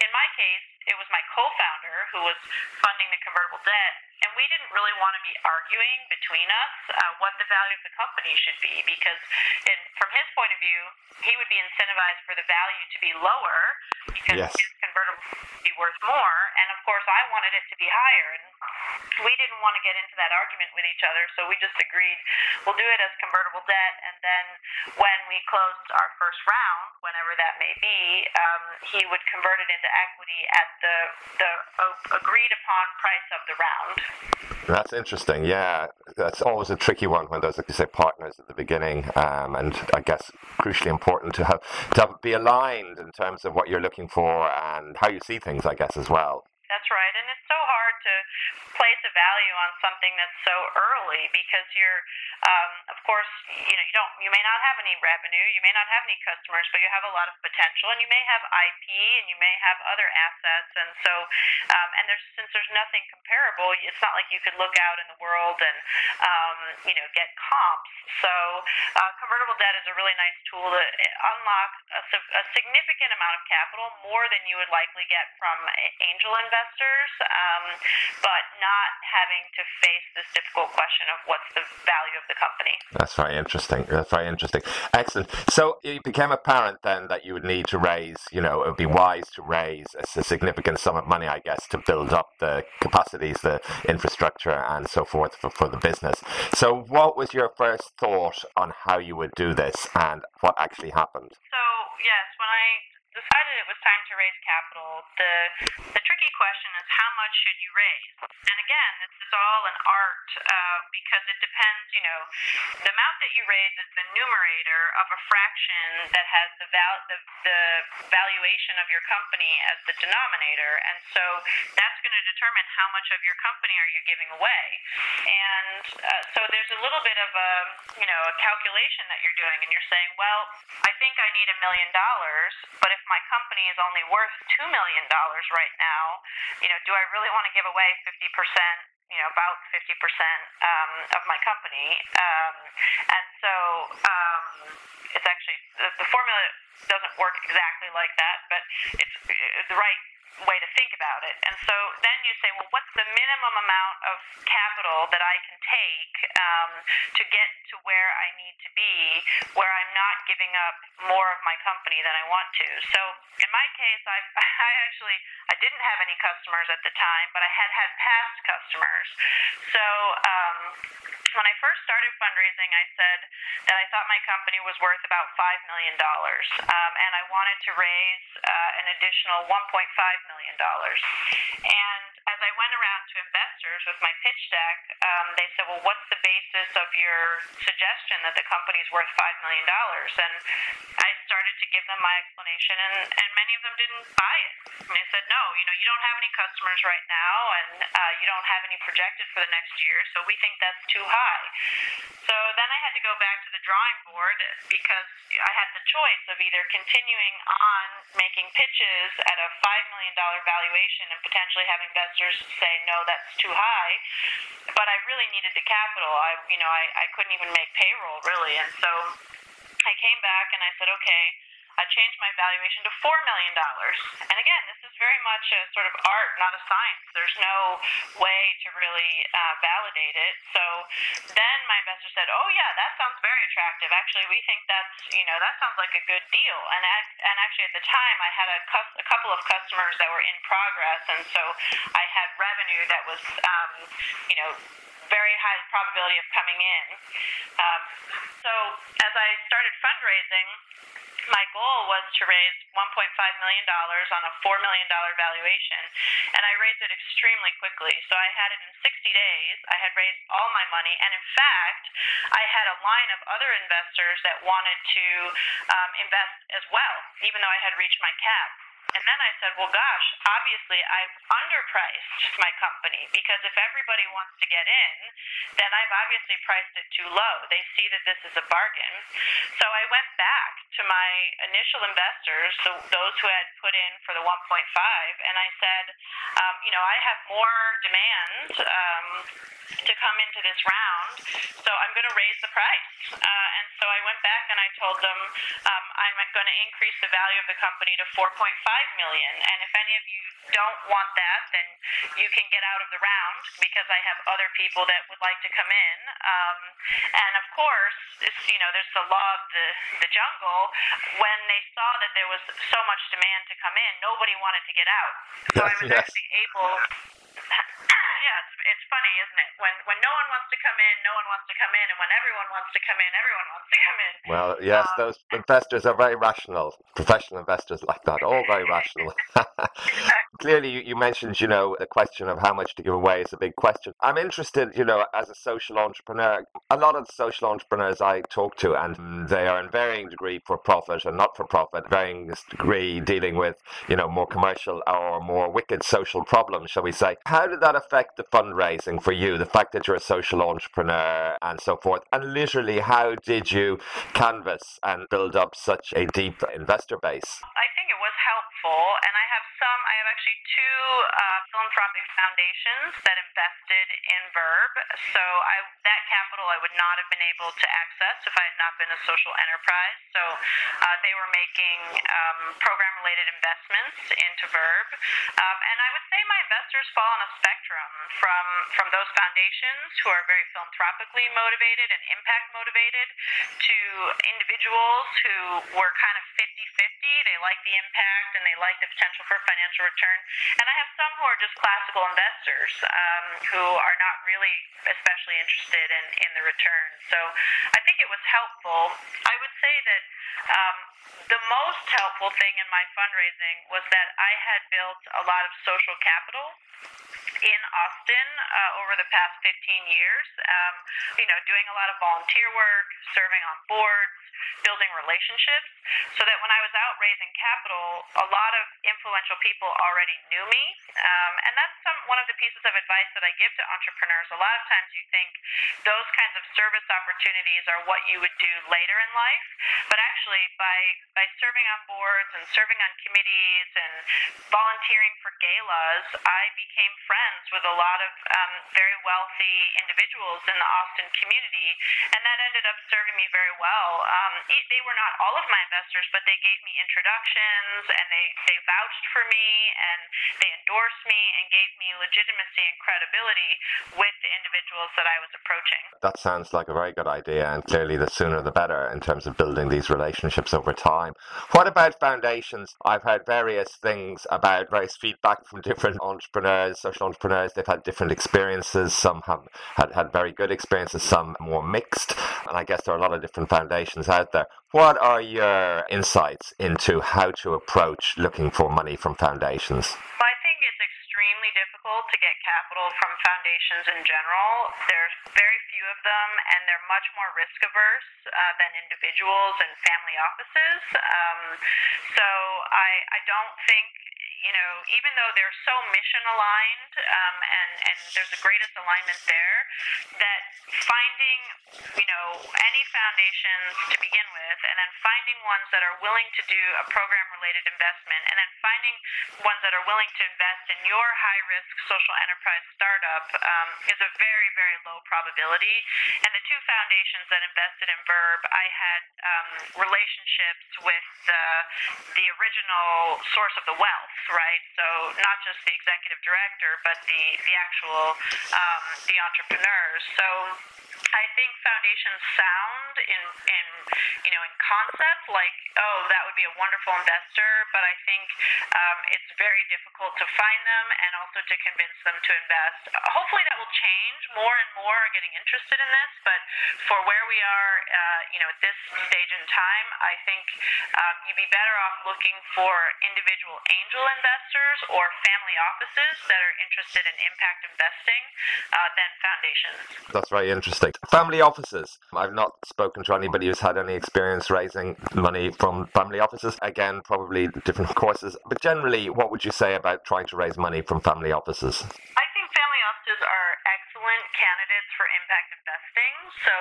in my case, it was my co-founder who was funding the convertible debt, and we didn't really want to be arguing between us uh, what the value of the company should be because, in, from his point of view, he would be incentivized for the value to be lower because yes. his convertible would be worth more, and of course I wanted it to be higher. And we didn't want to get into that argument with each other, so we just agreed we'll do it as convertible debt, and then when we closed our first round, whenever that may be, um, he would convert it into equity at the the agreed upon price of the round. That's interesting. Yeah, that's always a tricky one when there's, like you say, partners at the beginning, um, and I guess crucially important to have to have, be aligned in terms of what you're looking for and how you see things. I guess as well. That's right, and it's so hard to place a value on something that's so early because you're, um, of course, you know, you don't, you may not have any revenue, you may not have any customers, but you have a lot of potential, and you may have IP, and you may have other assets, and so, um, and there's since there's nothing comparable, it's not like you could look out in the world and, um, you know, get comps. So, uh, convertible debt is a really nice tool to unlock a, a significant amount of capital, more than you would likely get from angel investors, um, but not having to face this difficult question of what's the value of the company. That's very interesting. That's very interesting. Excellent. So it became apparent then that you would need to raise, you know, it would be wise to raise a significant sum of money, I guess, to build up the capacities, the infrastructure, and so forth for, for the business. So, what was your first thought on how you would do this and what actually happened? So, yes, when I decided it was time to raise capital, the the tricky question is how much should you raise? And again, this is all an art uh, because it depends. You know, the amount that you raise is the numerator of a fraction that has the val- the, the valuation of your company as the denominator, and so that's going to determine how much of your company are you giving away. And uh, so there's a little bit of a you know a calculation that you're doing, and you're saying, well, I think I need a million dollars, but if my company is only worth $2 million right now, you know, do I really want to give away 50%? you know about 50% um, of my company um, and so um, it's actually the, the, formula doesn't work exactly like that but it's the right way to think about it. And so then you say, well, what's the minimum amount of capital that I can take um, to get to where I need to be, where I'm not giving up more of my company than I want to? So in my case, I, I actually I didn't have any customers at the time, but I had had past customers. So um, when I first started fundraising, I said that I thought my company was worth about $5 million, um, and I wanted to raise uh, an additional $1.5 million. And as I went around to investors with my pitch deck, um, they said, Well, what's the basis of your suggestion that the company's worth $5 million? And I started to give them my explanation, and, and many of them didn't buy it. And they said, No, you know, you don't have any customers right now, and uh, you don't have any projected for the next year, so we think that's too high. So then I had to go back to the drawing board because I had the choice of either continuing on making pitches at a $5 million valuation and potentially having investors say, no, that's too high. But I really needed the capital. I, you know, I, I couldn't even make payroll really. And so I came back and I said, okay, I changed my valuation to $4 million. And again, this is very much a sort of art, not a science. There's no way to really uh, validate it. So then my investor said, oh, yeah, that sounds very attractive. Actually, we think that's, you know, that sounds like a good deal. And, at, and actually, at the time, I had a, cu- a couple of customers that were in progress. And so I had revenue that was, um, you know, high probability of coming in. Um, so as I started fundraising, my goal was to raise $1.5 million on a $4 million valuation, and I raised it extremely quickly. So I had it in 60 days. I had raised all my money, and in fact, I had a line of other investors that wanted to um, invest as well, even though I had reached my cap. And then I said, well, gosh, obviously I've underpriced my company because if everybody wants to get in, then I've obviously priced it too low. They see that this is a bargain. So I went back to my initial investors, so those who had put in for the 1.5, and I said, um, you know, I have more demand um, to come into this round, so I'm going to raise the price. Uh, and so I went back and I told them um, I'm going to increase the value of the company to 4.5 million. And if any of you don't want that, then you can get out of the round because I have other people that would like to come in. Um, and of course, you know, there's the law of the, the jungle. When they saw that there was so much demand to come in, nobody wanted to get out. So I was yes. actually able yeah, it's, it's funny, isn't it? When when no one wants to come in, no one wants to come in, and when everyone wants to come in, everyone wants to come in. Well, yes, um, those investors are very rational. Professional investors like that, all very rational. Clearly, you, you mentioned, you know, the question of how much to give away is a big question. I'm interested, you know, as a social entrepreneur. A lot of social entrepreneurs I talk to, and they are in varying degree for profit and not for profit, varying degree dealing with, you know, more commercial or more wicked social problems, shall we say. How did that affect the fundraising for you, the fact that you're a social entrepreneur and so forth? And literally, how did you canvas and build up such a deep investor base? I think it was helpful, and I have some, I have actually two uh, philanthropic foundations that invested in Verb. So I, that capital I would not have been able to access if I had not been a social enterprise. So uh, they were making um, program related investments into Verb. Um, and I would say my investors fall on a spectrum from from those foundations who are very philanthropically motivated and impact motivated to individuals who were kind of 50-50 they like the impact and they like the potential for financial return. And i have some who are just classical investors um, who are not really especially interested in in the return. So i think it was helpful. I would say that um, the most helpful thing in my fundraising was that I had built a lot of social capital in Austin uh, over the past 15 years. Um, you know, doing a lot of volunteer work, serving on boards, building relationships, so that when I was out raising capital, a lot of influential people already knew me. Um, and that's some one of the pieces of advice that I give to entrepreneurs. A lot of times you think those kinds of service opportunities are what you would do later in life, but actually by by serving on boards and serving on committees and volunteering for galas, I became friends with a lot of um, very wealthy individuals in the Austin community, and that ended up serving me very well. Um, they were not all of my investors, but they gave me introductions and they, they vouched for me and they endorsed me and gave me legitimacy and credibility with the individuals that I was approaching. That sounds like a very good idea, and clearly the sooner the better in terms of building these relationships over time. What about foundations? I've heard various things about various feedback from different entrepreneurs, social entrepreneurs. They've had different experiences. Some have had, had very good experiences, some more mixed. And I guess there are a lot of different foundations out there. What are your insights into how to approach looking for money from foundations? I think it's extremely difficult to get capital from foundations in general. There's very of them, and they're much more risk averse uh, than individuals and family offices. Um, so I, I don't think you know, even though they're so mission aligned um, and, and there's the greatest alignment there, that finding, you know, any foundations to begin with, and then finding ones that are willing to do a program related investment, and then finding ones that are willing to invest in your high risk social enterprise startup um, is a very, very low probability. And the two foundations that invested in Verb, I had um, relationships with uh, the original source of the wealth, right? So not just the executive director, but the the actual um, the entrepreneurs. So I think foundations sound in in you know in concept like oh that would be a wonderful investor, but I think um, it's very difficult to find them and also to convince them to invest. Hopefully that will change. More and more are getting interested in this, but for where we are, uh, you know, at this stage in time, I think um, you'd be better off looking for individual angel investors or family offices that are interested in impact investing uh, than foundations. That's very interesting. Family offices. I've not spoken to anybody who's had any experience raising money from family offices. Again, probably different courses. But generally, what would you say about trying to raise money from family offices? I are excellent candidates for impact investing. So,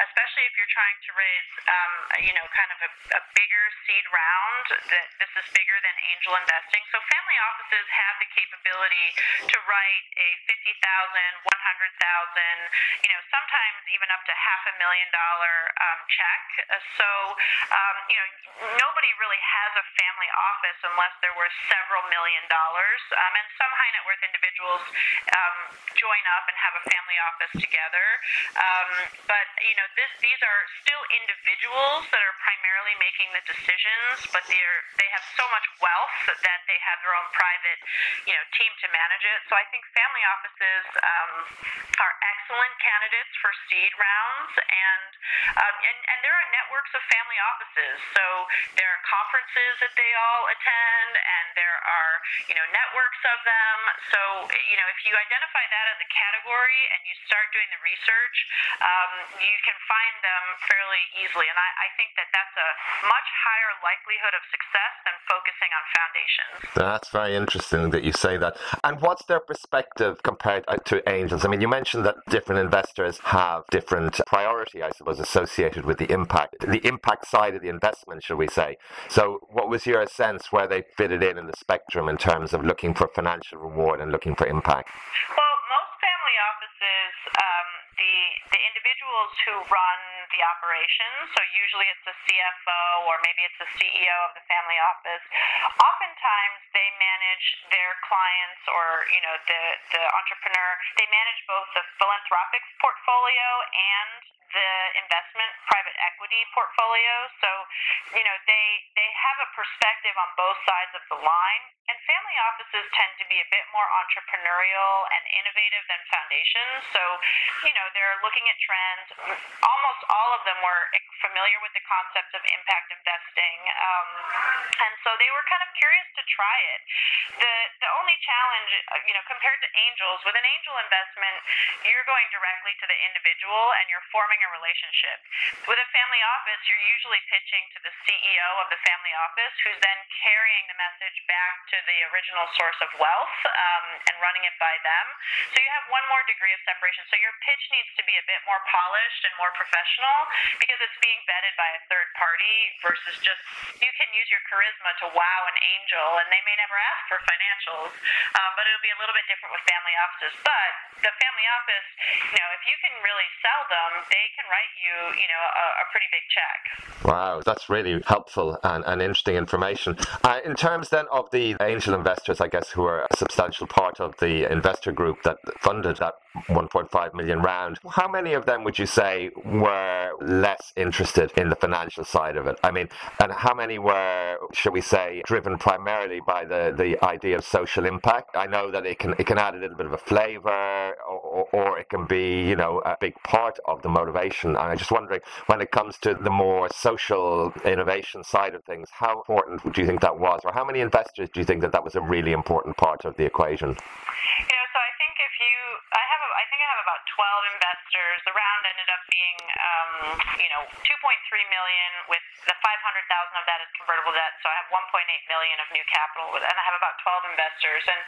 especially if you're trying to raise, um, you know, kind of a, a bigger seed round, that this is bigger than angel investing. So, family offices have the capability to write a fifty thousand, one hundred thousand, you know, sometimes even up to half a million dollar um, check. So, um, you know, nobody really has a family office unless they're worth several million dollars. Um, and some high net worth individuals um, join up and have a family office together. Um, but you know, this, these are still individuals that are primarily making the decisions, but they're they have so much wealth that they have their own private, you know, team to manage it. So I think family offices um, are excellent candidates for seed rounds, and, um, and and there are networks of family offices. So there are conferences that they all attend, and there are you know networks of them. So you know, if you identify that as a category and you start doing the research, um, you can find them fairly easily. And I, I think that that's a much higher likelihood of success than focusing on foundations. That's very interesting that you say that. And what's their perspective compared uh, to angels? I mean, you mentioned that different investors have different priority, I suppose, associated with the impact, the impact side of the investment, shall we say. So, what was your sense where they fitted in in the spectrum in terms of looking for financial reward and looking for impact? Well, most family offices, um, the individuals who run the operations, so usually it's the CFO or maybe it's the CEO of the family office. Oftentimes they manage their clients or you know the the entrepreneur. They manage both the philanthropic portfolio and the investment private equity portfolio. So, you know, they they have a perspective on both sides of the line. And family offices tend to be a bit more entrepreneurial and innovative than foundations. So, you know, they're looking at trends. Almost all of them were familiar with the concept of impact investing, um, and so they were kind of curious to try it. the The only challenge, uh, you know, compared to angels, with an angel investment, you're going directly to the individual and you're forming a relationship. With a family office, you're usually pitching to the CEO of the family office, who's then carrying the message back to the original source of wealth um, and running it by them. So you have one more degree of separation. So your pitch needs to be a bit more polished and more professional professional because it's being vetted by a third party versus just you can use your charisma to wow an angel and they may never ask for financials, um, but it'll be a little bit different with family offices. But the family office, you know, if you can really sell them, they can write you, you know, a, a pretty big check. Wow, that's really helpful and, and interesting information. Uh, in terms then of the angel investors, I guess, who are a substantial part of the investor group that funded that 1.5 million round, how many of them would you say were less interested in the financial side of it? I mean, and how many were, shall we say, driven primarily by the, the idea of social impact? I know that it can it can add a little bit of a flavour, or, or it can be, you know, a big part of the motivation. And I'm just wondering, when it comes to the more social innovation side of things, how important do you think that was, or how many investors do you think that that was a really important part of the equation? You know, so I think if you, I have, a, I think I have about 12 investors. The round ended up being, um, you know, 2.3 million with the 500,000 of that is convertible debt. So I have 1.8 million of new capital, and I have about 12 investors. And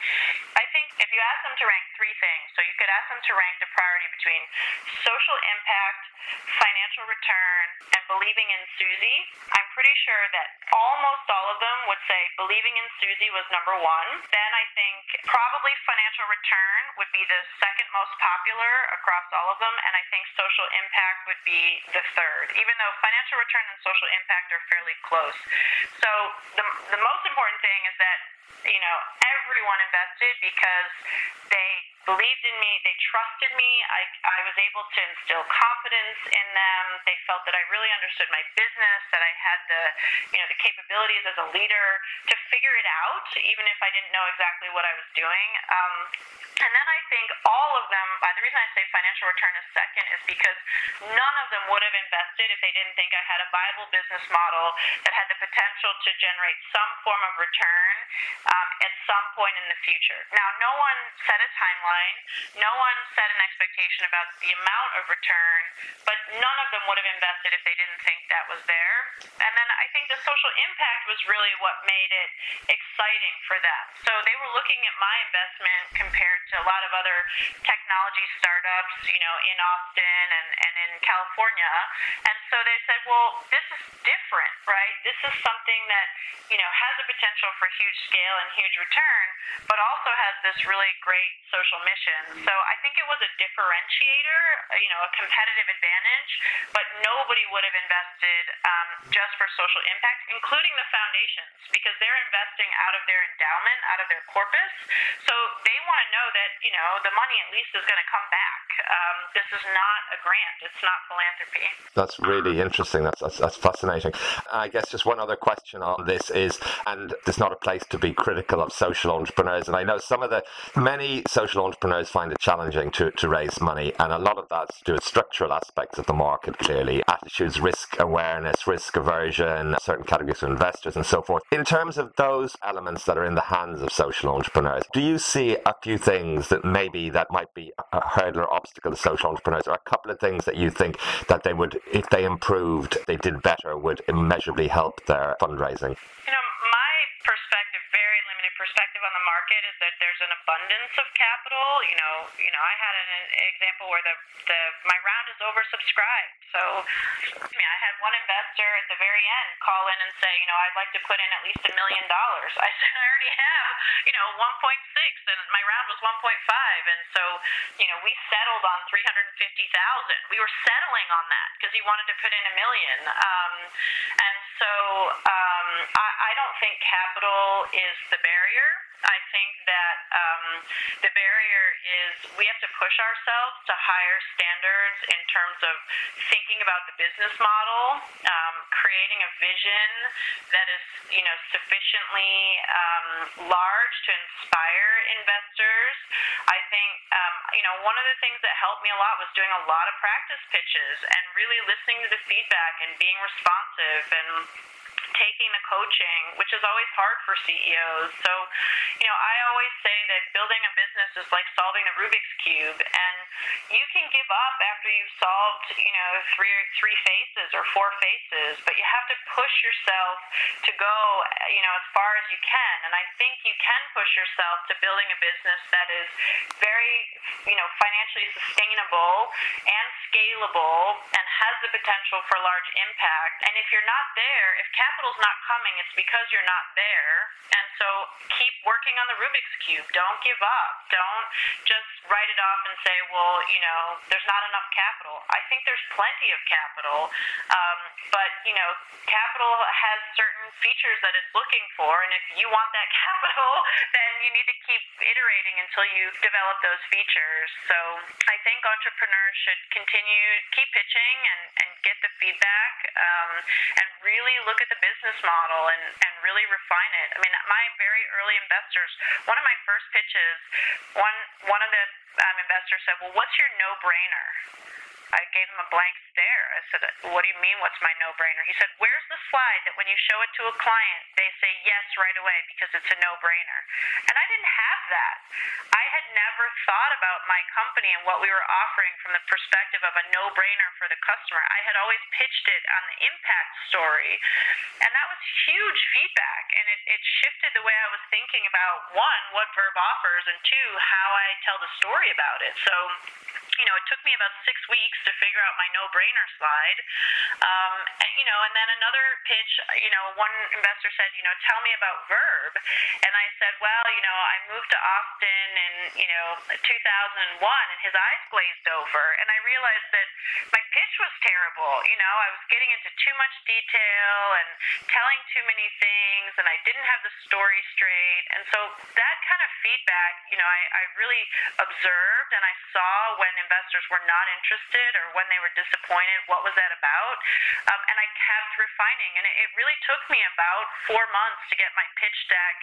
I think if you ask them to rank three things, so you could ask them to rank the priority between social impact, financial return, and believing in Suzi. I'm pretty sure that almost all of them would say believing in Suzi was number one. Then I think probably financial return would be the second most popular across all of them, and I think social impact would be the third, even though financial return and social impact are fairly close. So the, the most important thing is that you know, everyone invested because they believed in me, they trusted me. I, I was able to instill confidence in them. They felt that I really understood my business, that I had the, you know, the capabilities as a leader to figure it out, even if I didn't know exactly what I was doing. Um, and then I think all of them, uh, the reason I say financial return is second is because none of them would have invested if they didn't think I had a viable business model that had the potential to generate some form of return um, at some point in the future. Now, no one set a timeline, no one set an expectation about the amount of return, but none of them would have invested if they didn't think that was there. And then I think the social impact was really what made it exciting for them. So they were looking at my investment compared to a lot of other technology startups, you know, in Austin and, and in California. And so they said, well, this is different, right? This is something that, you know, has a potential for huge scale and huge return, but also has this really great social mission. So I think it was a differentiator, uh, you know, a competitive advantage, but nobody would have invested um, just for social impact, including the foundations, because they're investing out of their endowment, out of their corpus. So they want to know that, you know, the money at least is going to come back. Um, this is not a grant, it's not philanthropy. That's really interesting. That's, that's, that's fascinating. I guess just one other question on this is, and it's not a place to be critical of social entrepreneurs. And I know some of the many social entrepreneurs find it challenging to, to raise money, and a lot of that's to do with structural aspects of the market, clearly attitudes, risk awareness, risk aversion, certain categories of investors, and so forth. In terms of those elements that are in the hands of social entrepreneurs, do you see a few things that maybe that might be a hurdle or obstacle to social entrepreneurs, or a couple of things that you think that they would, if they improved, they did better, would immeasurably help their fundraising? You know, perspective, very limited perspective on the market is that there's an abundance of capital. You know, you know, I had an, example where the, the my round is oversubscribed. So, I mean, I had one investor at the very end call in and say, you know, I'd like to put in at least a million dollars. I said, I already have, you know, 1.6, and my round was 1.5, and so, you know, we settled on 350,000. We were settling on that because he wanted to put in a million. Um, and so, um, I, I don't think capital capital is the barrier. I think that um, the barrier is we have to push ourselves to higher standards in terms of thinking about the business model, um, creating a vision that is, you know, sufficiently um, large to inspire investors. I think, um, you know, one of the things that helped me a lot was doing a lot of practice pitches and really listening to the feedback and being responsive and taking the coaching, which is always hard for CEOs. So, you know, I always say that building a business is like solving the Rubik's Cube, and you can give up after you've solved, you know, three three faces or four faces, but you have to push yourself to go, you know, as far as you can. And I think you can push yourself to building a business that is very, you know, financially sustainable and scalable and has the potential for large impact. And if you're not there, if capital's not coming, it's because you're not there. And so keep working on the Rubik's Cube. Don't give up. Don't just write it off and say, well, you know, there's not enough capital. I think there's plenty of capital. Um, but, you know, capital has certain features that it's looking for. And if you want that capital, then you need to keep iterating until you develop those features. So I think entrepreneurs should continue, keep pitching and, and get the feedback um, and really look at the business model and, and really refine it. I mean, my very early investors, one of my first pitches, one, one of the um, investors said, well, what's your no-brainer? I gave him a blank stare. I said, What do you mean, what's my no brainer? He said, Where's the slide that when you show it to a client, they say yes right away because it's a no brainer? And I didn't have that. I had never thought about my company and what we were offering from the perspective of a no brainer for the customer. I had always pitched it on the impact story. And that was huge feedback. And it, it shifted the way I was thinking about one, what Verb offers, and two, how I tell the story about it. So, you know, it took me about six weeks to figure out my no-brainer slide. Um, and, you know, and then another pitch, you know, one investor said, you know, tell me about Verb. And I said, well, you know, I moved to Austin in, you know, 2001 and his eyes glazed over. And I realized that my pitch was terrible. You know, I was getting into too much detail and telling too many things and I didn't have the story straight. And so that kind of feedback, you know, I, I really observed and I saw when investors were not interested or when they were disappointed, what was that about? Um, and I kept refining. And it, it really took me about four months to get my pitch deck.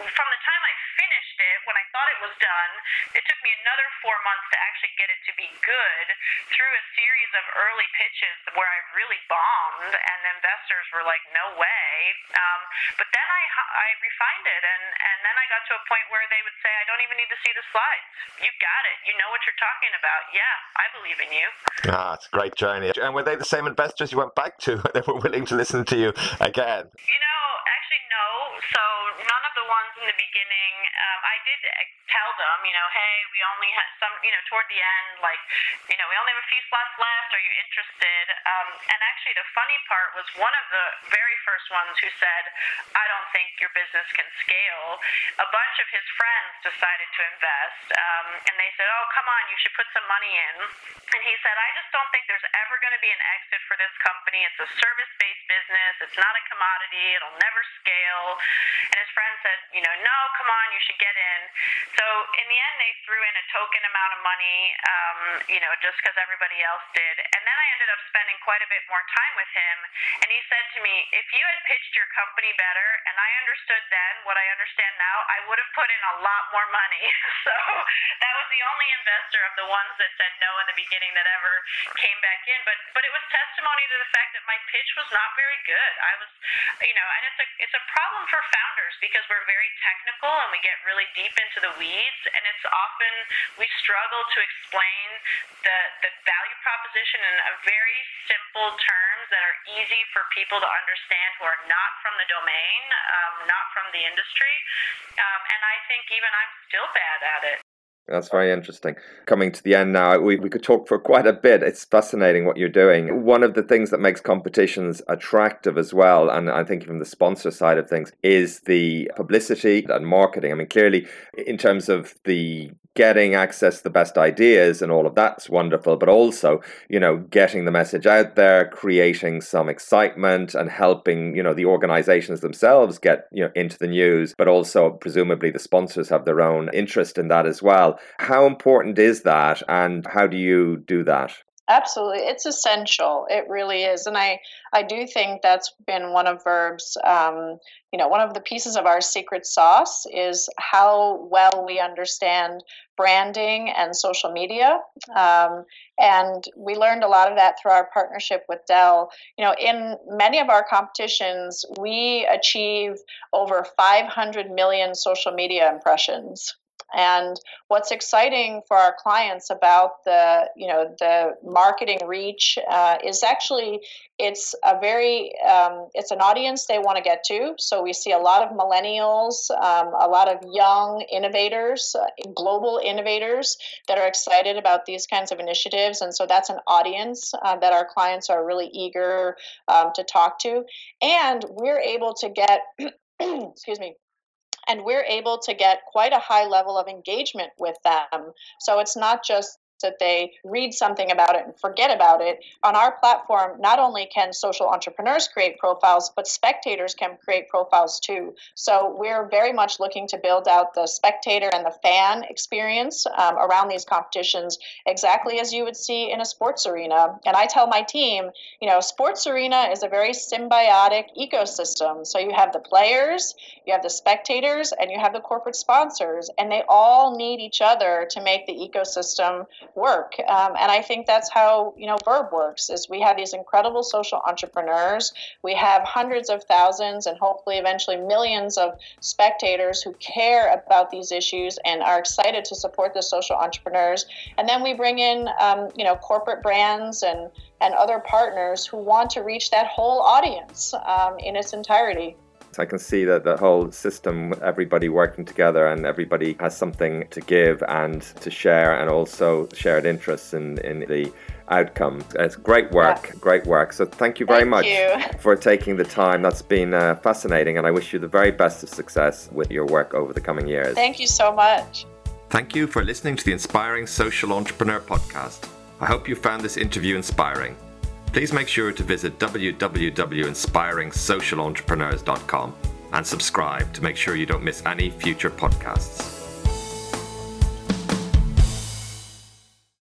From the time I finished it, when I thought it was done, it took me another four months to actually get it to be good through a series of early pitches where I really bombed, and investors were like, no way. Um, but then I, I refined it, and, and then I got to a point where they would say, I don't even need to see the slides. You got it. You know what you're talking about. Yeah, I believe in you. Ah, it's a great journey. And were they the same investors you went back to? They were willing to listen to you again? You know, actually, no. So none of in the beginning, um, I did tell them, you know, hey, we only have some, you know, toward the end, like, you know, we only have a few slots left. Are you interested? Um, and actually, the funny part was one of the very first ones who said, I don't think your business can scale. A bunch of his friends decided to invest, um, and they said, oh, come on, you should put some money in. And he said, I just don't think there's ever going to be an exit for this company. It's a service based business, it's not a commodity, it'll never scale. And his friend said, you know, no, come on, you should get in. So in the end, they threw in a token amount of money, um, you know, just because everybody else did. And then I ended up spending quite a bit more time with him. And he said to me, if you had pitched your company better, and I understood then what I understand now, I would have put in a lot more money. so that was the only investor of the ones that said no in the beginning that ever came back in. But but it was testimony to the fact that my pitch was not very good. I was, you know, and it's a it's a problem for founders because we're very technical and we get really deep into the weeds, and it's often we struggle to explain the the value proposition in a very simple terms that are easy for people to understand who are not from the domain, um, not from the industry. Um, and I think even I'm still bad at it. That's very interesting. Coming to the end now, we, we could talk for quite a bit. It's fascinating what you're doing. One of the things that makes competitions attractive as well, and I think from the sponsor side of things, is the publicity and marketing. I mean, clearly, in terms of the getting access to the best ideas and all of that's wonderful, but also, you know, getting the message out there, creating some excitement and helping, you know, the organizations themselves get, you know, into the news, but also presumably the sponsors have their own interest in that as well. How important is that and how do you do that? Absolutely, it's essential. It really is, and I I do think that's been one of Verb's. Um, you know, one of the pieces of our secret sauce is how well we understand branding and social media, um, and we learned a lot of that through our partnership with Dell. You know, in many of our competitions, we achieve over 500 million social media impressions. And what's exciting for our clients about the, you know, the marketing reach uh, is actually it's a very um, it's an audience they want to get to. So we see a lot of millennials, um, a lot of young innovators, uh, global innovators that are excited about these kinds of initiatives, and so that's an audience uh, that our clients are really eager um, to talk to, and we're able to get. excuse me and we're able to get quite a high level of engagement with them. So it's not just that they read something about it and forget about it. On our platform, not only can social entrepreneurs create profiles, but spectators can create profiles too. So we're very much looking to build out the spectator and the fan experience um, around these competitions, exactly as you would see in a sports arena. And I tell my team, you know, sports arena is a very symbiotic ecosystem. So you have the players, you have the spectators, and you have the corporate sponsors, and they all need each other to make the ecosystem work. Um, and I think that's how you know Verb works. Is we have these incredible social entrepreneurs. We have hundreds of thousands and hopefully eventually millions of spectators who care about these issues and are excited to support the social entrepreneurs. And then we bring in um, you know corporate brands and and other partners who want to reach that whole audience um, in its entirety. I can see that the whole system, everybody working together and everybody has something to give and to share and also shared interests in, in the outcome. It's great work, yeah. great work. So thank you very thank much you. for taking the time. That's been uh, fascinating and I wish you the very best of success with your work over the coming years. Thank you so much. Thank you for listening to the Inspiring Social Entrepreneur podcast. I hope you found this interview inspiring please make sure to visit www.inspiringsocialentrepreneurs.com and subscribe to make sure you don't miss any future podcasts.